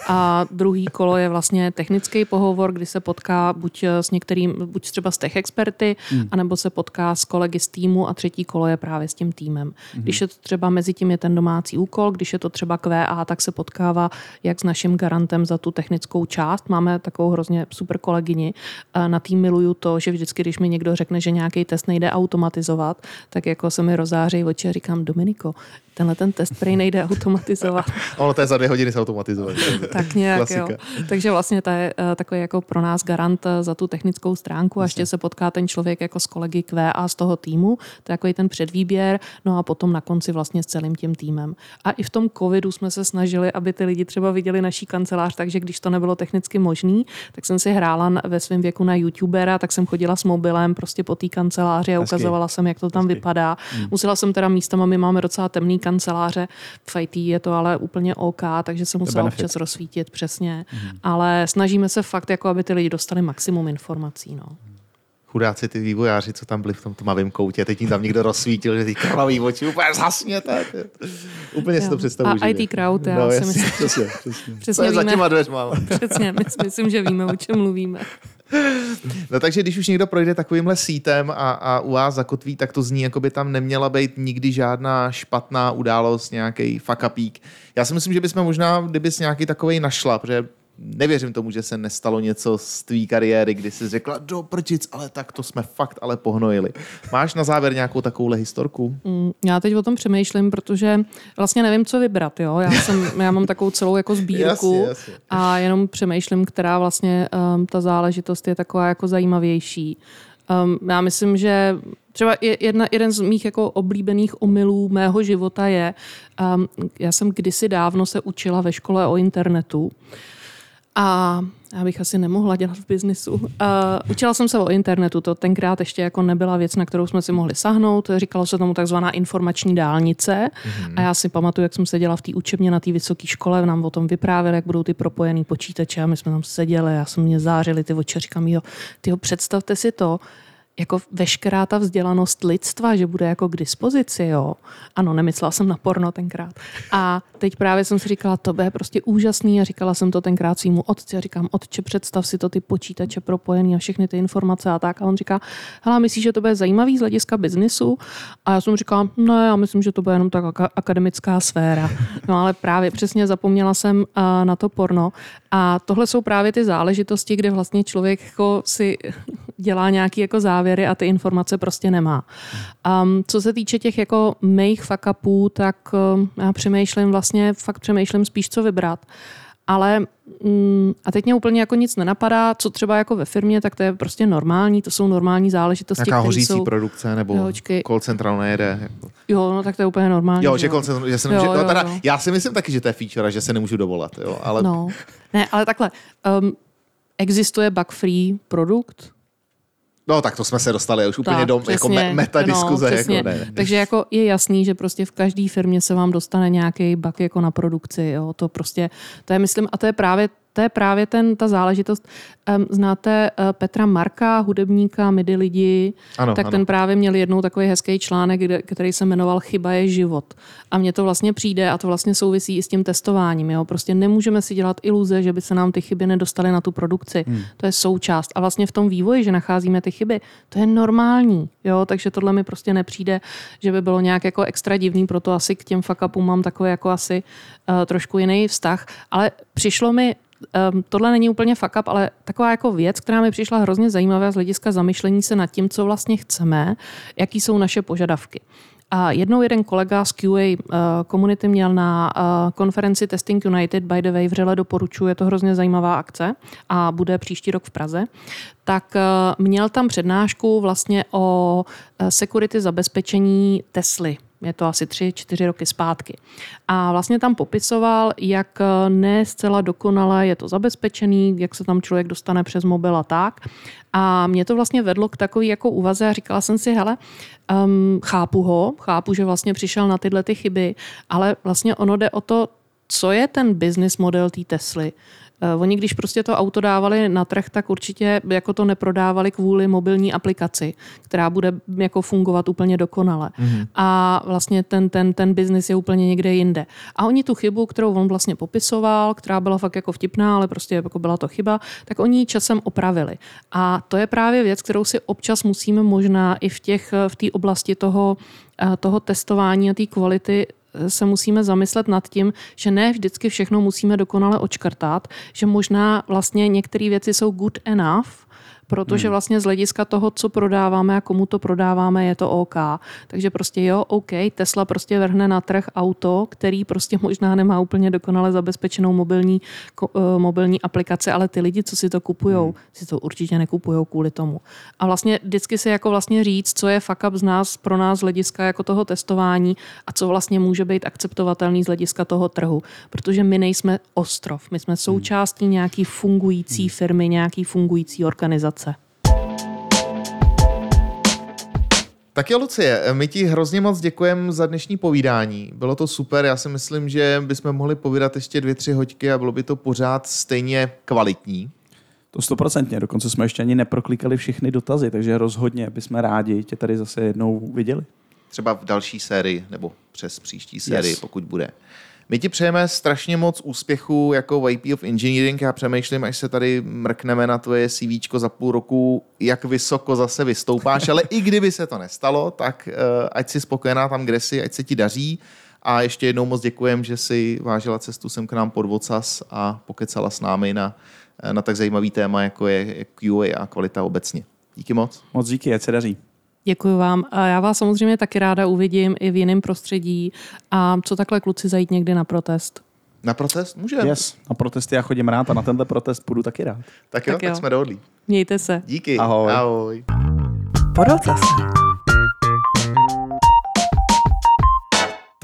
A druhý kolo je vlastně technický pohovor, kdy se potká buď s některým, buď třeba s tech experty, hmm. anebo se potká s kolegy z týmu a třetí kolo je právě s tím týmem. Hmm. Když je to třeba mezi tím je ten domácí úkol, když je to třeba QA, tak se potkává jak s naším garantem za tu technickou část. Máme takovou hrozně super super kolegyni. Na tým miluju to, že vždycky, když mi někdo řekne, že nějaký test nejde automatizovat, tak jako se mi rozáří oči a říkám, Dominiko, tenhle ten test prý nejde automatizovat. [laughs] ono to je za dvě hodiny se automatizovat. tak nějak, Klasika. jo. Takže vlastně to je uh, takový jako pro nás garant eh, za tu technickou stránku a ještě se potká ten člověk jako s kolegy QA z toho týmu, to je jako ten předvýběr, no a potom na konci vlastně s celým tím týmem. A i v tom covidu jsme se snažili, aby ty lidi třeba viděli naší kancelář, takže když to nebylo technicky možný, tak jsem si hrála ve svém věku na youtubera, tak jsem chodila s mobilem prostě po té kanceláři a ukazovala jsem, jak to tam Hezky. vypadá. Hmm. Musela jsem teda místama, my máme docela temný kanceláře, v IT je to ale úplně OK, takže se musela občas rozsvítit přesně. Hmm. Ale snažíme se fakt, jako aby ty lidi dostali maximum informací. No chudáci ty vývojáři, co tam byli v tom tmavém koutě, teď jim tam někdo rozsvítil, že ty krvavý oči úplně zhasněte. Úplně si to představuji. A IT crowd, já no, si myslím. Přesně, přesně. přesně víme, za těma dveřma. Přesně, myslím, že víme, o čem mluvíme. No takže když už někdo projde takovýmhle sítem a, a u vás zakotví, tak to zní, jako by tam neměla být nikdy žádná špatná událost, nějaký fakapík. Já si myslím, že bychom možná, kdybys nějaký takový našla, protože nevěřím tomu, že se nestalo něco z tvý kariéry, kdy jsi řekla, do prčic, ale tak to jsme fakt ale pohnojili. Máš na závěr nějakou takovouhle historku? Mm, já teď o tom přemýšlím, protože vlastně nevím, co vybrat. Jo? Já, jsem, já mám takovou celou jako sbírku jasně, jasně. a jenom přemýšlím, která vlastně um, ta záležitost je taková jako zajímavější. Um, já myslím, že třeba jedna, jeden z mých jako oblíbených omylů mého života je, um, já jsem kdysi dávno se učila ve škole o internetu a Já bych asi nemohla dělat v biznisu. Uh, učila jsem se o internetu, to tenkrát ještě jako nebyla věc, na kterou jsme si mohli sahnout. Říkalo se tomu takzvaná informační dálnice. Mm-hmm. A já si pamatuju, jak jsem seděla v té učebně na té vysoké škole, nám o tom vyprávěli, jak budou ty propojený počítače a my jsme tam seděli, já jsem mě zářili ty oči, říkám, jo, tyjo, představte si to, jako veškerá ta vzdělanost lidstva, že bude jako k dispozici, jo. Ano, nemyslela jsem na porno tenkrát. A teď právě jsem si říkala, to bude prostě úžasný a říkala jsem to tenkrát svýmu otci a říkám, otče, představ si to, ty počítače propojený a všechny ty informace a tak. A on říká, hele, myslíš, že to bude zajímavý z hlediska biznisu? A já jsem říkala, no já myslím, že to bude jenom tak akademická sféra. No ale právě přesně zapomněla jsem na to porno. A tohle jsou právě ty záležitosti, kde vlastně člověk jako si dělá nějaký jako závěry a ty informace prostě nemá. Um, co se týče těch jako mých fuck upů, tak um, já přemýšlím vlastně, fakt přemýšlím spíš, co vybrat. Ale mm, a teď mě úplně jako nic nenapadá, co třeba jako ve firmě, tak to je prostě normální, to jsou normální záležitosti. Jaká hořící jsou... produkce nebo jo, call central nejede? Jako... Jo, no tak to je úplně normální. Jo, že call central, že se nemůže, jo, jo, no, teda, jo. já si myslím taky, že to je feature, že se nemůžu dovolat, jo, ale... No, ne, ale takhle, um, existuje bug-free produkt, No tak to jsme se dostali už úplně tak, do jako me- meta diskuze. No, jako, ne, ne. Takže jako je jasný, že prostě v každé firmě se vám dostane nějaký bug jako na produkci. Jo? To prostě, to je myslím, a to je právě to je právě ten, ta záležitost. Znáte uh, Petra Marka, hudebníka, midi lidi, ano, tak ano. ten právě měl jednou takový hezký článek, kde, který se jmenoval Chyba je život. A mně to vlastně přijde a to vlastně souvisí i s tím testováním. Jo? Prostě nemůžeme si dělat iluze, že by se nám ty chyby nedostaly na tu produkci. Hmm. To je součást. A vlastně v tom vývoji, že nacházíme ty chyby, to je normální. Jo? Takže tohle mi prostě nepřijde, že by bylo nějak jako extra divný, proto asi k těm fakapům mám takový jako asi uh, trošku jiný vztah. Ale přišlo mi um, tohle není úplně fuck up, ale taková jako věc, která mi přišla hrozně zajímavá z hlediska zamyšlení se nad tím, co vlastně chceme, jaký jsou naše požadavky. A jednou jeden kolega z QA uh, komunity měl na uh, konferenci Testing United, by the way, vřele doporučuji, je to hrozně zajímavá akce a bude příští rok v Praze, tak uh, měl tam přednášku vlastně o uh, security zabezpečení Tesly je to asi tři, čtyři roky zpátky. A vlastně tam popisoval, jak ne zcela dokonale je to zabezpečený, jak se tam člověk dostane přes mobil a tak. A mě to vlastně vedlo k takové jako úvaze a říkala jsem si, hele, um, chápu ho, chápu, že vlastně přišel na tyhle ty chyby, ale vlastně ono jde o to, co je ten business model té Tesly. Uh, oni, když prostě to auto dávali na trh, tak určitě jako to neprodávali kvůli mobilní aplikaci, která bude jako fungovat úplně dokonale. Mm-hmm. A vlastně ten, ten, ten biznis je úplně někde jinde. A oni tu chybu, kterou on vlastně popisoval, která byla fakt jako vtipná, ale prostě jako byla to chyba, tak oni ji časem opravili. A to je právě věc, kterou si občas musíme možná i v těch v té oblasti toho, eh, toho testování a té kvality se musíme zamyslet nad tím, že ne vždycky všechno musíme dokonale očkrtat, že možná vlastně některé věci jsou good enough, protože hmm. vlastně z hlediska toho, co prodáváme a komu to prodáváme, je to OK. Takže prostě jo, OK, Tesla prostě vrhne na trh auto, který prostě možná nemá úplně dokonale zabezpečenou mobilní, uh, mobilní aplikace, ale ty lidi, co si to kupují, hmm. si to určitě nekupují kvůli tomu. A vlastně vždycky si jako vlastně říct, co je fuck up z nás, pro nás z hlediska jako toho testování a co vlastně může být akceptovatelný z hlediska toho trhu. Protože my nejsme ostrov, my jsme hmm. součástí nějaký fungující firmy, nějaký fungující organizace. Tak jo, Lucie, my ti hrozně moc děkujeme za dnešní povídání. Bylo to super, já si myslím, že bychom mohli povídat ještě dvě, tři hoďky a bylo by to pořád stejně kvalitní. To stoprocentně, dokonce jsme ještě ani neproklikali všechny dotazy, takže rozhodně bychom rádi tě tady zase jednou viděli. Třeba v další sérii, nebo přes příští sérii, yes. pokud bude. My ti přejeme strašně moc úspěchu jako VP of Engineering. Já přemýšlím, až se tady mrkneme na tvoje CV za půl roku, jak vysoko zase vystoupáš, ale i kdyby se to nestalo, tak uh, ať si spokojená tam, kde jsi, ať se ti daří. A ještě jednou moc děkujem, že si vážila cestu sem k nám pod Vocas a pokecala s námi na, na tak zajímavý téma, jako je QA a kvalita obecně. Díky moc. Moc díky, ať se daří. Děkuji vám. A já vás samozřejmě taky ráda uvidím i v jiném prostředí. A co takhle kluci zajít někdy na protest? Na protest? Můžeme. Yes, na protesty já chodím rád a na tenhle protest půjdu taky rád. Tak jo, tak, jo. tak jsme dohodli. Mějte se. Díky. Ahoj. Ahoj. Podotaz.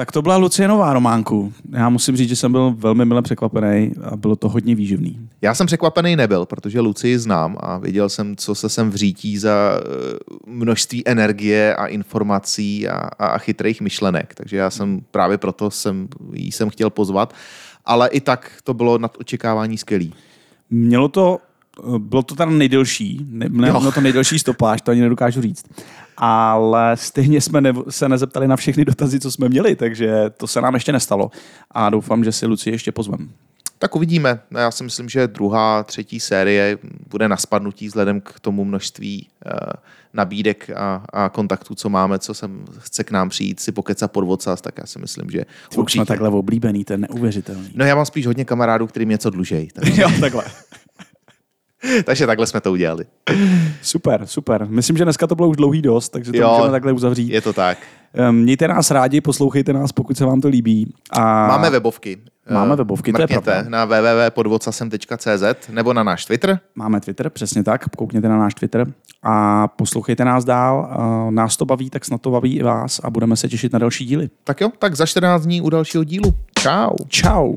Tak to byla Lucie Nová románku. Já musím říct, že jsem byl velmi mile překvapený a bylo to hodně výživný. Já jsem překvapený nebyl, protože Lucii znám a věděl jsem, co se sem vřítí za eh, množství energie a informací a, a chytrých myšlenek. Takže já jsem právě proto jsem, jí jsem chtěl pozvat, ale i tak to bylo nad očekávání skvělý. Mělo to, bylo to teda nejdelší, ne, ne, no to nejdelší stopáž, to ani nedokážu říct. Ale stejně jsme ne, se nezeptali na všechny dotazy, co jsme měli, takže to se nám ještě nestalo. A doufám, že si Luci ještě pozvem. Tak uvidíme. Já si myslím, že druhá, třetí série bude na spadnutí vzhledem k tomu množství uh, nabídek a, a kontaktů, co máme, co sem chce k nám přijít, si pokecat pod vocas, tak já si myslím, že Ty už jsme takhle oblíbený, to je neuvěřitelný. No já mám spíš hodně kamarádů, kterým něco dlužej. Takže, [laughs] jo, takhle. [laughs] [laughs] takže takhle jsme to udělali. Super, super. Myslím, že dneska to bylo už dlouhý dost, takže to Jo, můžeme takhle uzavřít. Je to tak. Ehm, Mějte nás rádi, poslouchejte nás, pokud se vám to líbí. A Máme webovky. Máme Eh, webovky, to je mrkněte pravda. na www.podvocasem.cz nebo na náš Twitter. Máme Twitter, přesně tak, koukněte na náš Twitter a poslouchejte nás dál. A Nás to baví, tak snad to baví i vás a budeme se těšit na další díly. Tak jo, tak za 14 dní u dalšího dílu. Čau. Ciao.